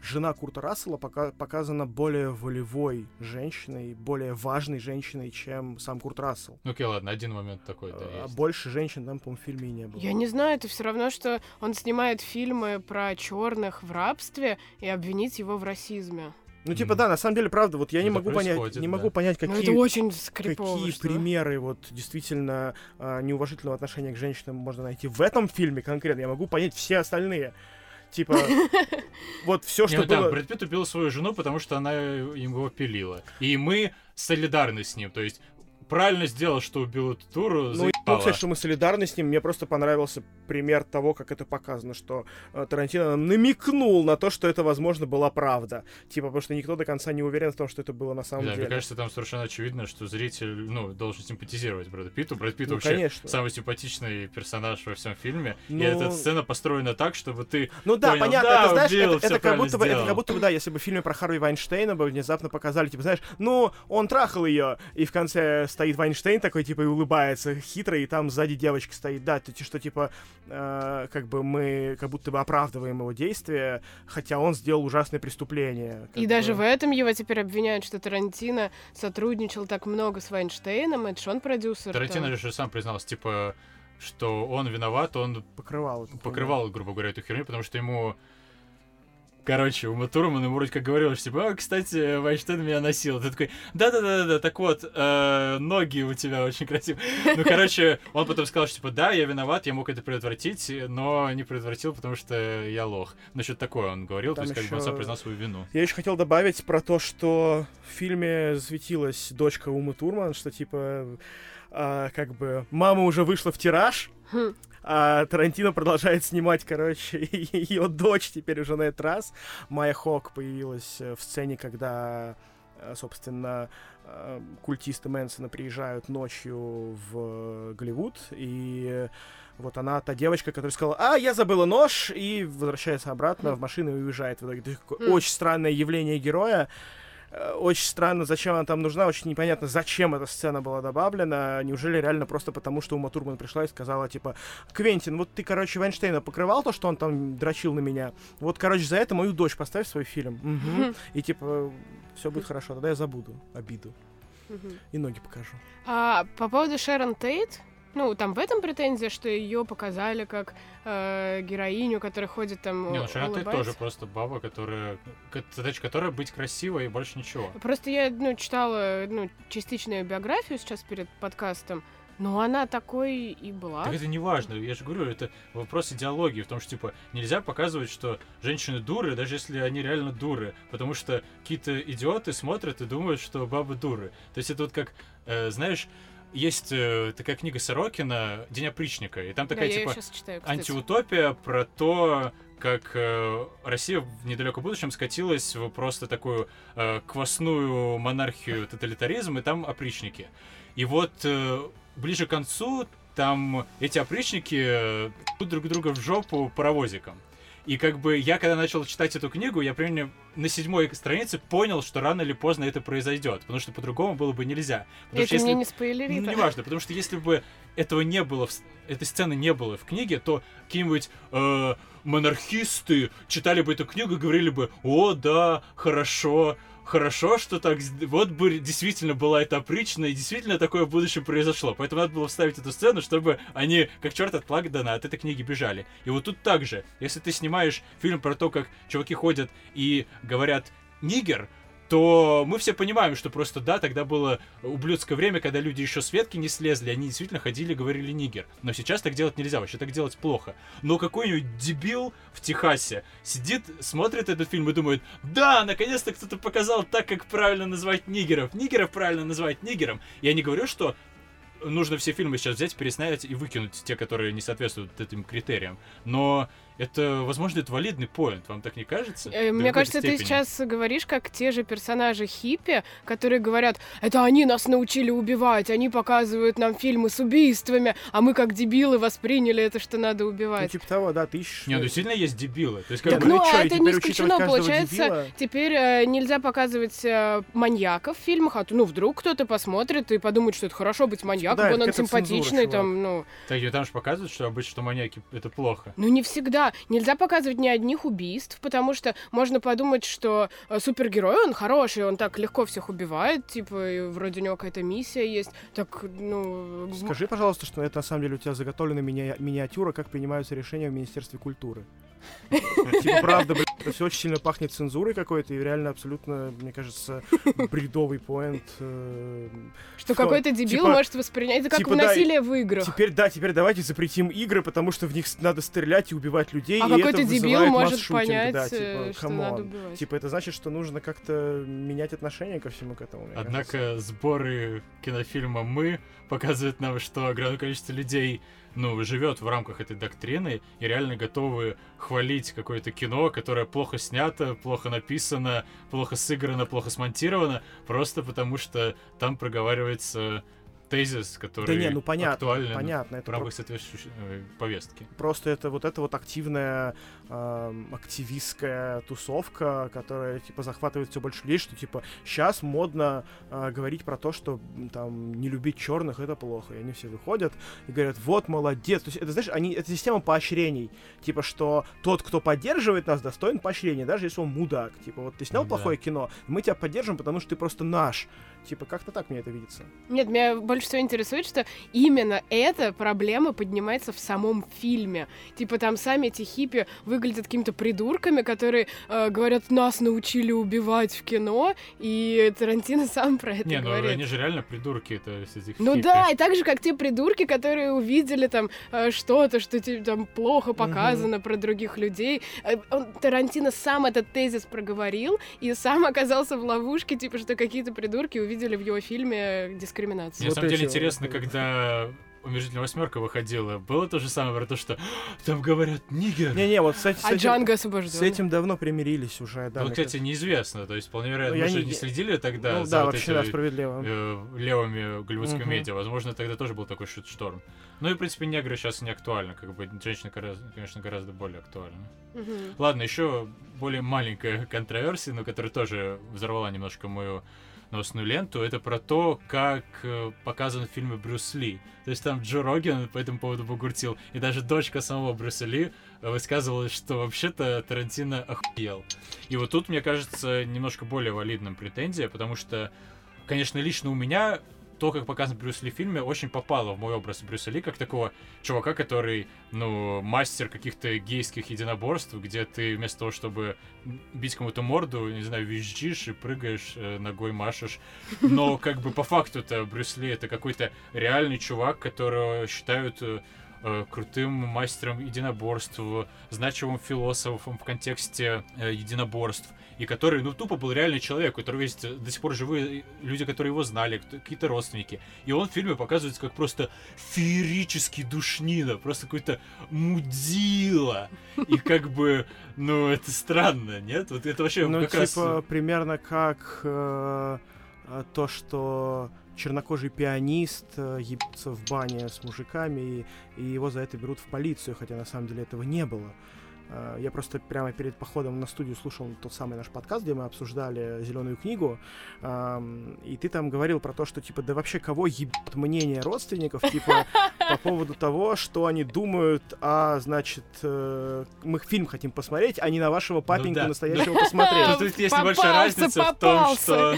жена Курта Рассела пока- показана более волевой женщиной, более важной женщиной, чем сам Курт Рассел. Ну, окей, ладно, один момент такой, да, А есть. больше женщин там, по-моему, в фильме и не было. Я не знаю, это все равно, что он снимает фильмы про черных в рабстве и обвинить его в расизме. Ну, типа, да, на самом деле, правда, вот я не могу понять, не да. могу понять, Ну, какие... это очень. Какие примеры вот действительно а, неуважительного отношения к женщинам можно найти в этом фильме конкретно? Я могу понять все остальные. Типа, вот все, Не, что ну да, было... Брэд Питт убил свою жену, потому что она его пилила. И мы солидарны с ним. То есть правильно сделал, что убил эту туру, Ну, сказать, что мы солидарны с ним. Мне просто понравился пример того, как это показано, что э, Тарантино намекнул на то, что это, возможно, была правда. Типа, потому что никто до конца не уверен в том, что это было на самом Да, деле. мне кажется, там совершенно очевидно, что зритель, ну, должен симпатизировать Брэду Питту. Брэд Питт Ну, вообще конечно. самый симпатичный персонаж во всем фильме. Ну- И эта сцена построена так, чтобы ты Ну да, Понял, понятно, да, это знаешь, убил, это, это как будто бы, это как будто бы, да, если бы в фильме про Харви Вайнштейна бы внезапно показали, типа, знаешь, ну, он трахал ее, и в конце стоит Вайнштейн такой, типа, и улыбается хитро, и там сзади девочка стоит, да, то, что, типа, э, как бы мы как будто бы оправдываем его действия, хотя он сделал ужасное преступление. И даже в бы. этом его теперь обвиняют, что Тарантино сотрудничал так много с Вайнштейном, это же он продюсер. Тарантино там. же сам признался, типа, что он виноват, он покрывал. покрывал, грубо говоря, эту херню, потому что ему... Короче, Ума Турман ему вроде как говорил, что типа, «А, кстати, Вайнштейн меня носил. Ты такой, да-да-да-да, так вот, э, ноги у тебя очень красивые. Ну, короче, он потом сказал, что типа, да, я виноват, я мог это предотвратить, но не предотвратил, потому что я лох. Ну, что-то такое он говорил, Там то есть как бы он сам признал свою вину. Я еще хотел добавить про то, что в фильме засветилась дочка Умы Турман, что типа а, как бы мама уже вышла в тираж, Хм. а Тарантино продолжает снимать, короче, ее дочь теперь уже на этот раз. Майя Хок появилась э, в сцене, когда э, собственно, э, культисты Мэнсона приезжают ночью в Голливуд, и вот она та девочка, которая сказала, а, я забыла нож, и возвращается обратно в машину и уезжает в итоге. Это Мгм. очень странное явление героя. Э, Очень странно, зачем она там нужна, очень непонятно, зачем эта сцена была добавлена. Неужели реально просто потому, что Ума Турман пришла и сказала, типа, Квентин, вот ты, короче, Вайнштейна покрывал то, что он там дрочил на меня. Вот, короче, за это мою дочь поставь в свой фильм. Мгм. И, типа, все будет хорошо, тогда я забуду обиду. И ноги покажу. А по поводу Шерон Тейт, ну, там в этом претензия, что ее показали как э, героиню, которая ходит там Не, ну улыбается. тоже просто баба, которая... Задача которой быть красивой и больше ничего. Просто я, ну, читала, ну, частично ее биографию сейчас перед подкастом, но она такой и была. Так это не важно, я же говорю, это вопрос идеологии, в том, что, типа, нельзя показывать, что женщины дуры, даже если они реально дуры, потому что какие-то идиоты смотрят и думают, что бабы дуры. То есть это вот как, э, знаешь, есть э, такая книга Сорокина «День опричника», и там Да, такая, я типа, читаю, антиутопия про то, как э, Россия в недалеком будущем скатилась в просто такую э, квасную монархию тоталитаризм, и там опричники. И вот э, ближе к концу там эти опричники э, друг друга в жопу паровозиком. И как бы я, когда начал читать эту книгу, я примерно на седьмой странице понял, что рано или поздно это произойдет, потому что по-другому было бы нельзя. Потому Это что если- мне не спойлери. ну, неважно, потому что если бы этого не было, в этой сцены не было в книге, то какие-нибудь э, монархисты читали бы эту книгу и говорили бы, о, да, хорошо, хорошо, что так, вот бы действительно была эта опрична, и действительно такое в будущем произошло. Поэтому надо было вставить эту сцену, чтобы они, как черт от Лагдана, от этой книги бежали. И вот тут также, если ты снимаешь фильм про то, как чуваки ходят и говорят «нигер», то мы все понимаем, что просто да, тогда было ублюдское время, когда люди еще с ветки не слезли, они действительно ходили говорили нигер. Но сейчас так делать нельзя, вообще так делать плохо. Но какой-нибудь дебил в Техасе сидит, смотрит этот фильм и думает, да, наконец-то кто-то показал так, как правильно называть нигеров. Нигеров правильно называть нигером. Я не говорю, что нужно все фильмы сейчас взять, переснять и выкинуть те, которые не соответствуют этим критериям. Но это, возможно, это валидный поинт, вам так не кажется? Э, Мне кажется, ты степени. сейчас говоришь, как те же персонажи хиппи, которые говорят, это они нас научили убивать, они показывают нам фильмы с убийствами, а мы как дебилы восприняли это, что надо Ну, убивать. типа того, да, ты ищешь... Не, ну действительно есть дебилы. То есть, как Так бы, ну, чё, а и это не исключено, получается, дебила? теперь э, нельзя показывать э, маньяков в фильмах, а то, ну, вдруг кто-то посмотрит и подумает, что это хорошо быть маньяком, да, он цензура, симпатичный, чувак. там, ну... так, и там же показывают, что обычно что маньяки это плохо. Ну, не всегда. Нельзя показывать ни одних убийств, потому что можно подумать, что э, супергерой, он хороший, он так легко всех убивает, типа, вроде у него какая-то миссия есть. Так, ну... Скажи, пожалуйста, что это на самом деле у тебя заготовлена мини- миниатюра, как принимаются решения в Министерстве культуры. Типа, правда, блядь, это все очень сильно пахнет цензурой какой-то, и реально абсолютно, мне кажется, бредовый поинт. э, Что какой-то дебил типа- может воспринять. Это как типа, насилие в играх. Теперь, да, теперь давайте запретим игры, потому что в них надо стрелять и убивать людей, А и какой-то это дебил может понять, да, э, типа, что надо убивать. Типа, это значит, что нужно как-то менять отношение ко всему к этому. Однако сборы кинофильма «Мы» показывают нам, что огромное количество людей ну, живет в рамках этой доктрины и реально готовы хвалить какое-то кино, которое плохо снято, плохо написано, плохо сыграно, плохо смонтировано, просто потому что там проговаривается тезис, который Да не, ну понятно, актуален понятно, в это рамках соответствующей э, повестки. Просто это вот эта вот активная эм, активистская тусовка, которая типа захватывает все больше людей, что типа сейчас модно э, говорить про то, что там не любить черных это плохо. И они все выходят и говорят, вот молодец. То есть это, знаешь, они, это система поощрений. Типа, что тот, кто поддерживает нас, достоин поощрения, даже если он мудак. Типа, вот ты снял Да. плохое кино, мы тебя поддержим, потому что ты просто наш. Типа, как-то так мне это видится. Нет, меня больше всего интересует, что именно эта проблема поднимается в самом фильме. Типа там сами эти хиппи выглядят какими-то придурками, которые э, говорят, нас научили убивать в кино, и Тарантино сам про это Не, ну говорит. они же реально придурки, это с этих Ну хиппи. да, и так же, как те придурки, которые увидели там э, что-то, что тебе там плохо показано про других людей. Э, он, Тарантино сам этот тезис проговорил и сам оказался в ловушке, типа, что какие-то придурки увидели в его фильме дискриминацию. Мне на Вот самом деле интересно, э, когда «Умерительная восьмерка» выходила, было то же самое про то, что там говорят «нигер». Не-не, вот, кстати, с А этим, Джанго с освобожден. этим давно примирились уже, да. Ну, кстати, кажется. неизвестно, то есть, вполне вероятно, Ну, мы же не- не следили тогда Ну за да, вот вообще, да, этой, справедливо. э, левыми голливудскими Мгм. медиа. Возможно, тогда тоже был такой шит-шторм. Ну и, в принципе, негры сейчас не актуальны, как бы женщины, конечно, гораздо более актуальны. Мгм. Ладно, еще более маленькая контроверсия, но которая тоже взорвала немножко мою новостную ленту, это про то, как э, показан в фильме Брюс Ли. То есть там Джо Роген по этому поводу бугуртил, и даже дочка самого Брюса Ли э, высказывалась, что вообще-то Тарантино охуел. И вот тут, мне кажется, немножко более валидным претензия, потому что, конечно, лично у меня то, как показан Брюс Ли в фильме, очень попало в мой образ Брюса Ли, как такого чувака, который, ну, мастер каких-то гейских единоборств, где ты вместо того, чтобы бить кому-то морду, не знаю, визжишь и прыгаешь, э, ногой машешь. Но как бы по факту-то Брюс Ли это какой-то реальный чувак, которого считают э, э, крутым мастером единоборств, значимым философом в контексте единоборств, и который, ну, тупо был реальный человек, у которого есть э, до сих пор живые люди, которые его знали, какие-то родственники. И он в фильме показывается как просто феерический душнина, просто какой-то мудила. И как бы, ну, это странно, нет? Вот это вообще Ну, как типа, раз... примерно как э, э, то, что чернокожий пианист э, ебется в бане с мужиками, и, и его за это берут в полицию, хотя на самом деле этого не было. Э, Я просто прямо перед походом на студию слушал тот самый наш подкаст, где мы обсуждали зеленую книгу, ам, и ты там говорил про то, что типа да вообще кого ебет мнение родственников, типа по поводу того, что они думают, а значит э, мы фильм хотим посмотреть, а не на вашего папеньку да. настоящего посмотреть. Тут есть небольшая разница в том, что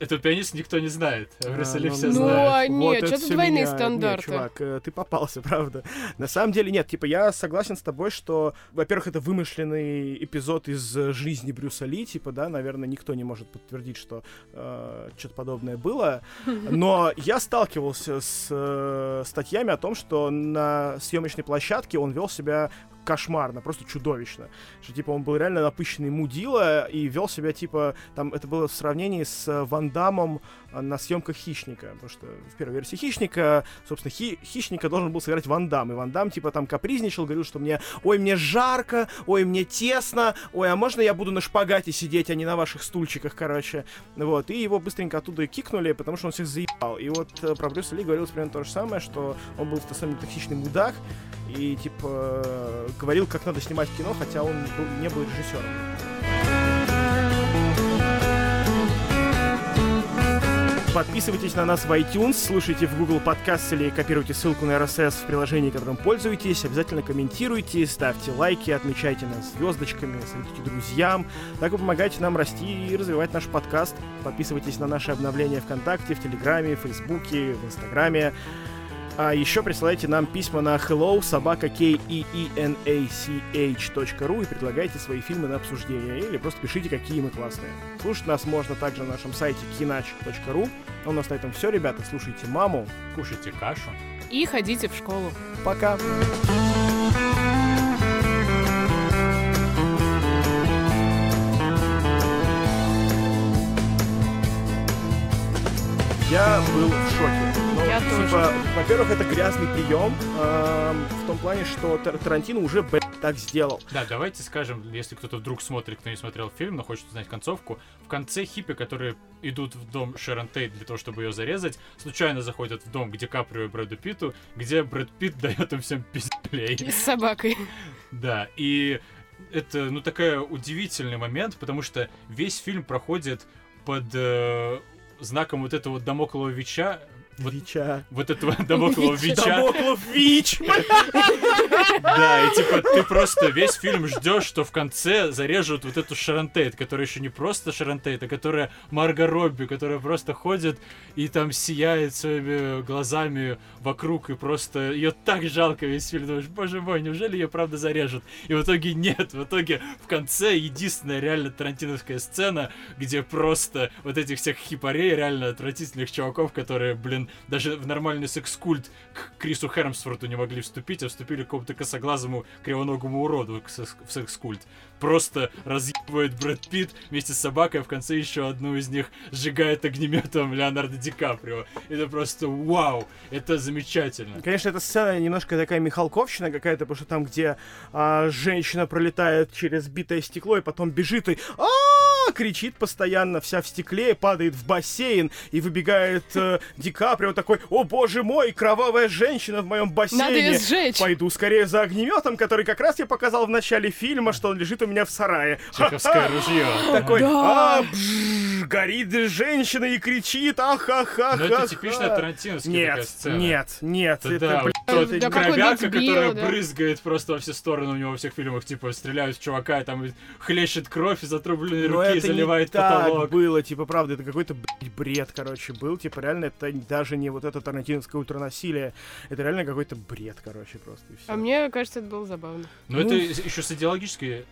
этого пианиста никто не знает, а Брюса Ли ну, все ну, знают. а нет, это что-то двойные меня- стандарты. Нет, чувак, э, ты попался, правда. На самом деле нет, типа я согласен с тобой, что, во-первых, это вымышленный эпизод из э, жизни Брюса Ли, типа, да, наверное, никто не может подтвердить, что что-то подобное было. Но я сталкивался с э, статьями о том, что на съемочной площадке он вел себя кошмарно, просто чудовищно. Что, типа, он был реально напыщенный мудила и вел себя, типа, там, это было в сравнении с э, Ван Дамом э, на съемках Хищника. Потому что в первой версии Хищника, собственно, Хи- Хищника должен был сыграть Ван Дам. И Ван Дам, типа, там капризничал, говорил, что мне, ой, мне жарко, ой, мне тесно, ой, а можно я буду на шпагате сидеть, а не на ваших стульчиках, короче. Вот, и его быстренько оттуда и кикнули, потому что он всех заебал. И вот э, про Брюса Ли говорилось примерно то же самое, что он был на самом деле токсичный мудак, и, типа, говорил, как надо снимать кино, хотя он был- не был режиссером. Подписывайтесь на нас в iTunes, слушайте в Google Podcast или копируйте ссылку на RSS в приложении, которым пользуетесь. Обязательно комментируйте, ставьте лайки, отмечайте нас звездочками, советуйте друзьям. Так вы помогаете нам расти и развивать наш подкаст. Подписывайтесь на наши обновления ВКонтакте, в Телеграме, в Фейсбуке, в Инстаграме. А еще присылайте нам письма на hello собака k e e n a c h.ru и предлагайте свои фильмы на обсуждение. Или просто пишите, какие мы классные. Слушать нас можно также на нашем сайте kinaч.ru. А у нас на этом все, ребята. Слушайте маму. Кушайте кашу. И ходите в школу. Пока. Я был в шоке. Я типа, тоже. во-первых, это грязный прием эм, в том плане, что Тар- Тарантино уже блядь, так сделал. Да, давайте скажем, если кто-то вдруг смотрит, кто не смотрел фильм, но хочет узнать концовку, в конце хиппи, которые идут в дом Шерон Тейт для того, чтобы ее зарезать, случайно заходят в дом Ди Каприо и Брэду Питту, где Брэд Питт дает им всем пиздюлей. И с собакой. Да, и это, ну, такой удивительный момент, потому что весь фильм проходит под э, знаком вот этого дамоклого бича, вот, Вича. вот этого дамоклого Вича. Дамоклов Вич! Да, и типа ты просто весь фильм ждешь, что в конце зарежут вот эту Шарон Тейт, которая еще не просто Шарон Тейт, а которая Марго Робби, которая просто ходит и там сияет своими глазами вокруг, и просто ее так жалко весь фильм. Думаешь, боже мой, неужели ее правда зарежут? И в итоге нет, в итоге в конце единственная реально тарантиновская сцена, где просто вот этих всех хипарей, реально отвратительных чуваков, которые, блин, даже в нормальный секс-культ к Крису Хермсфорту не могли вступить, а вступили к какому-то косоглазому кривоногому уроду в секс-культ просто разъебывает Брэд Питт вместе с собакой, а в конце еще одну из них сжигает огнеметом Леонардо Ди Каприо. Это просто вау, это замечательно. Конечно, эта сцена немножко такая Михалковщина какая-то, потому что там, где а, женщина пролетает через битое стекло и потом бежит и а кричит постоянно, вся в стекле, падает в бассейн и выбегает э, Ди Каприо такой, о боже мой, кровавая женщина в моем бассейне. Надо сжечь. Пойду скорее за огнеметом, который как раз я показал в начале фильма, что он лежит у меня в сарае. Чеховское ружье. Такой, а, горит женщина и кричит, ахахаха. Ну это типично тарантиновская такая сцена. Нет, нет, это, да, вот да, кровяка, которая брызгает просто во все стороны у него во всех фильмах, типа стреляют в чувака, и там хлещет кровь из отрубленной Но руки и заливает не потолок. Так было, типа, правда, это какой-то бред, короче, был, типа, реально это даже не вот это тарантиновское ультранасилие, это реально какой-то бред, короче, просто. А мне кажется, это было забавно. Но ну, это еще с идеологической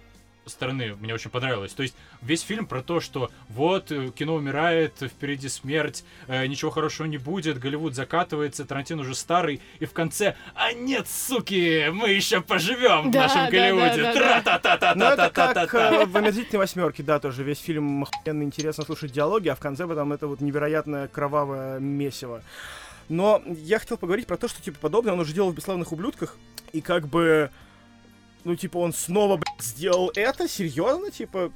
стороны мне очень понравилось. То есть весь фильм про то, что вот э, кино умирает, впереди смерть, э, ничего хорошего не будет, Голливуд закатывается, Тарантино уже старый, и в конце, а нет, суки, мы еще поживем да, в нашем да, Голливуде. Да, да, да, та та та та та та как в «Омерзительной восьмерке», да, тоже весь фильм охуенно интересно слушать диалоги, а в конце потом это вот невероятное кровавое месиво. Но я хотел поговорить про то, что, типа, подобное он уже делал в «Бесславных ублюдках», и как бы ну, типа, он снова, блядь, сделал это? Серьезно? Типа,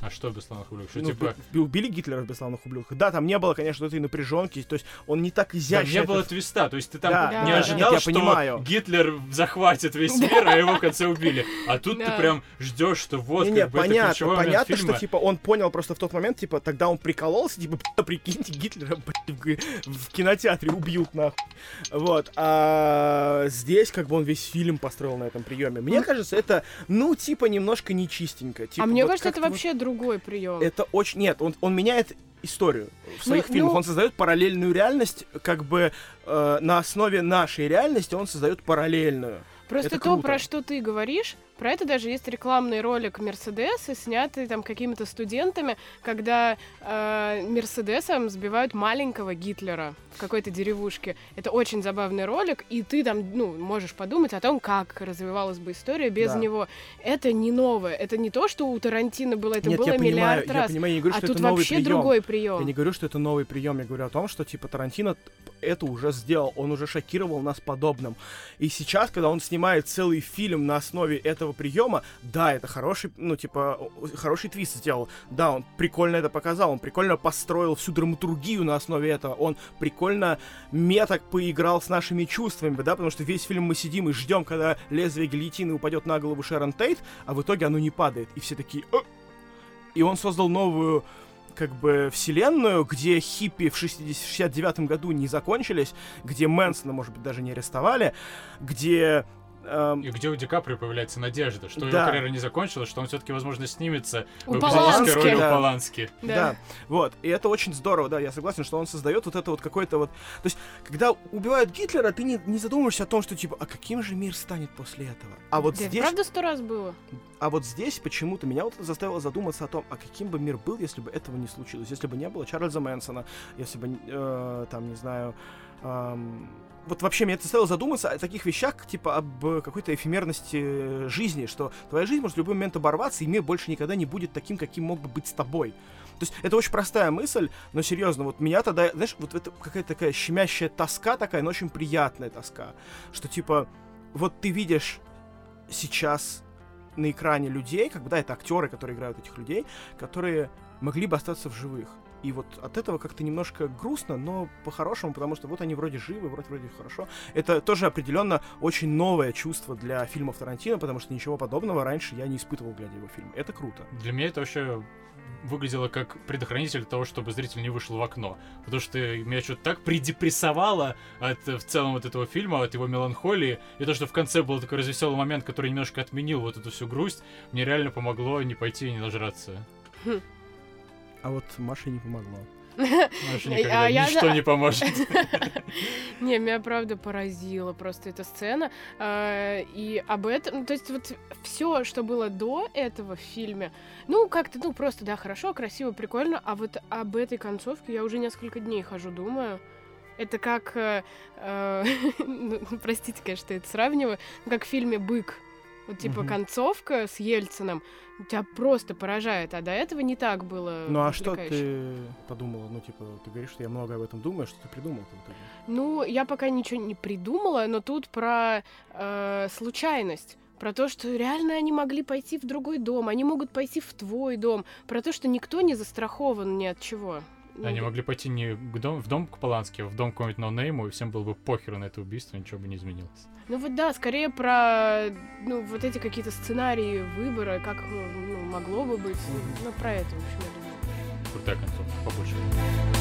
а что в «Бесславных ублюдках»? Что, ну, типа... Убили Гитлера в «Бесславных ублюдках». Да, там не было, конечно, этой напряженки, то есть он не так изящно... Там не было твиста, то есть ты там да, не ожидал, Нет, что понимаю. Гитлер захватит весь мир, а его в конце убили. А тут ты прям ждешь, что вот, не, как бы понятно, это понятно, что, типа, он понял просто в тот момент, типа, тогда он прикололся, типа, прикиньте, Гитлера в, кинотеатре убьют, нахуй. Вот. А здесь, как бы, он весь фильм построил на этом приеме. Мне кажется, это, ну, типа, немножко нечистенько. Типа, а мне кажется, это вообще другой прием это очень... Нет, он, он меняет историю в своих ну, фильмах. Ну... Он создает параллельную реальность, как бы э, на основе нашей реальности он создает параллельную. Просто это то, круто. про что ты говоришь, про это даже есть рекламный ролик Мерседеса, снятый там какими-то студентами, когда э, Мерседесом сбивают маленького Гитлера в какой-то деревушке. Это очень забавный ролик, и ты там, ну, можешь подумать о том, как развивалась бы история без да. него. Это не новое, это не то, что у Тарантино было, это Нет, было я миллиард понимаю, раз. Я понимаю, я не говорю, а что тут это новый вообще прием. другой прием. Я не говорю, что это новый прием, я говорю о том, что типа Тарантино это уже сделал, он уже шокировал нас подобным. И сейчас, когда он снимает целый фильм на основе этого приема, да, это хороший, ну, типа, хороший твист сделал. Да, он прикольно это показал, он прикольно построил всю драматургию на основе этого. Он прикольно меток поиграл с нашими чувствами, да, потому что весь фильм мы сидим и ждем, когда лезвие гильотины упадет на голову Шерон Тейт, а в итоге оно не падает. И все такие... О! И он создал новую как бы вселенную, где хиппи в 60, 69 году не закончились, где Мэнсона, может быть, даже не арестовали, где Эм... И где у Ди Каприо появляется надежда, что да. его карьера не закончилась, что он все-таки, возможно, снимется у в эпизодической роли да. у Полански. Да. да, вот. И это очень здорово, да, я согласен, что он создает вот это вот какое-то вот... То есть, когда убивают Гитлера, ты не, не задумываешься о том, что, типа, а каким же мир станет после этого? А вот да, здесь... правда сто раз было. А вот здесь почему-то меня вот заставило задуматься о том, а каким бы мир был, если бы этого не случилось, если бы не было Чарльза Мэнсона, если бы, э, там, не знаю... Эм, вот вообще меня это заставило задуматься о таких вещах, типа об какой-то эфемерности жизни, что твоя жизнь может в любой момент оборваться, и мир больше никогда не будет таким, каким мог бы быть с тобой. То есть это очень простая мысль, но серьезно, вот меня тогда, знаешь, вот это какая-то такая щемящая тоска такая, но очень приятная тоска, что типа вот ты видишь сейчас на экране людей, как бы, да, это актеры, которые играют этих людей, которые могли бы остаться в живых. И вот от этого как-то немножко грустно, но по-хорошему, потому что вот они вроде живы, вроде вроде хорошо. Это тоже определенно очень новое чувство для фильмов Тарантино, потому что ничего подобного раньше я не испытывал, глядя его фильм. Это круто. Для меня это вообще выглядело как предохранитель того, чтобы зритель не вышел в окно. Потому что меня что-то так придепрессовало от в целом вот этого фильма, от его меланхолии. И то, что в конце был такой развеселый момент, который немножко отменил вот эту всю грусть, мне реально помогло не пойти и не нажраться. А вот Маше не помогло. Маше никогда а ничто я... не поможет. Не, меня правда поразила просто эта сцена. А, и об этом, то есть вот все, что было до этого в фильме, ну, как-то, ну, просто, да, хорошо, красиво, прикольно, а вот об этой концовке я уже несколько дней хожу, думаю. Это как, э, э, ну, простите, конечно, это сравниваю, как в фильме «Бык». Вот типа Мгм. концовка с Ельциным тебя просто поражает, а до этого не так было. Ну а что ты подумала? Ну, типа, ты говоришь, что я много об этом думаю, а что ты придумал в итоге? Ну, я пока ничего не придумала, но тут про э, случайность. Про то, что реально они могли пойти в другой дом, они могут пойти в твой дом. Про то, что никто не застрахован ни от чего. Ну, Они могли пойти не к дом, в дом к Полански, а в дом какого-нибудь ноунейму, и всем было бы похеру на это убийство, ничего бы не изменилось. Ну вот да, скорее про ну, вот эти какие-то сценарии выбора, как ну, могло бы быть. Мгм. Ну, про это, в общем, я думаю. Крутая концовка, побольше.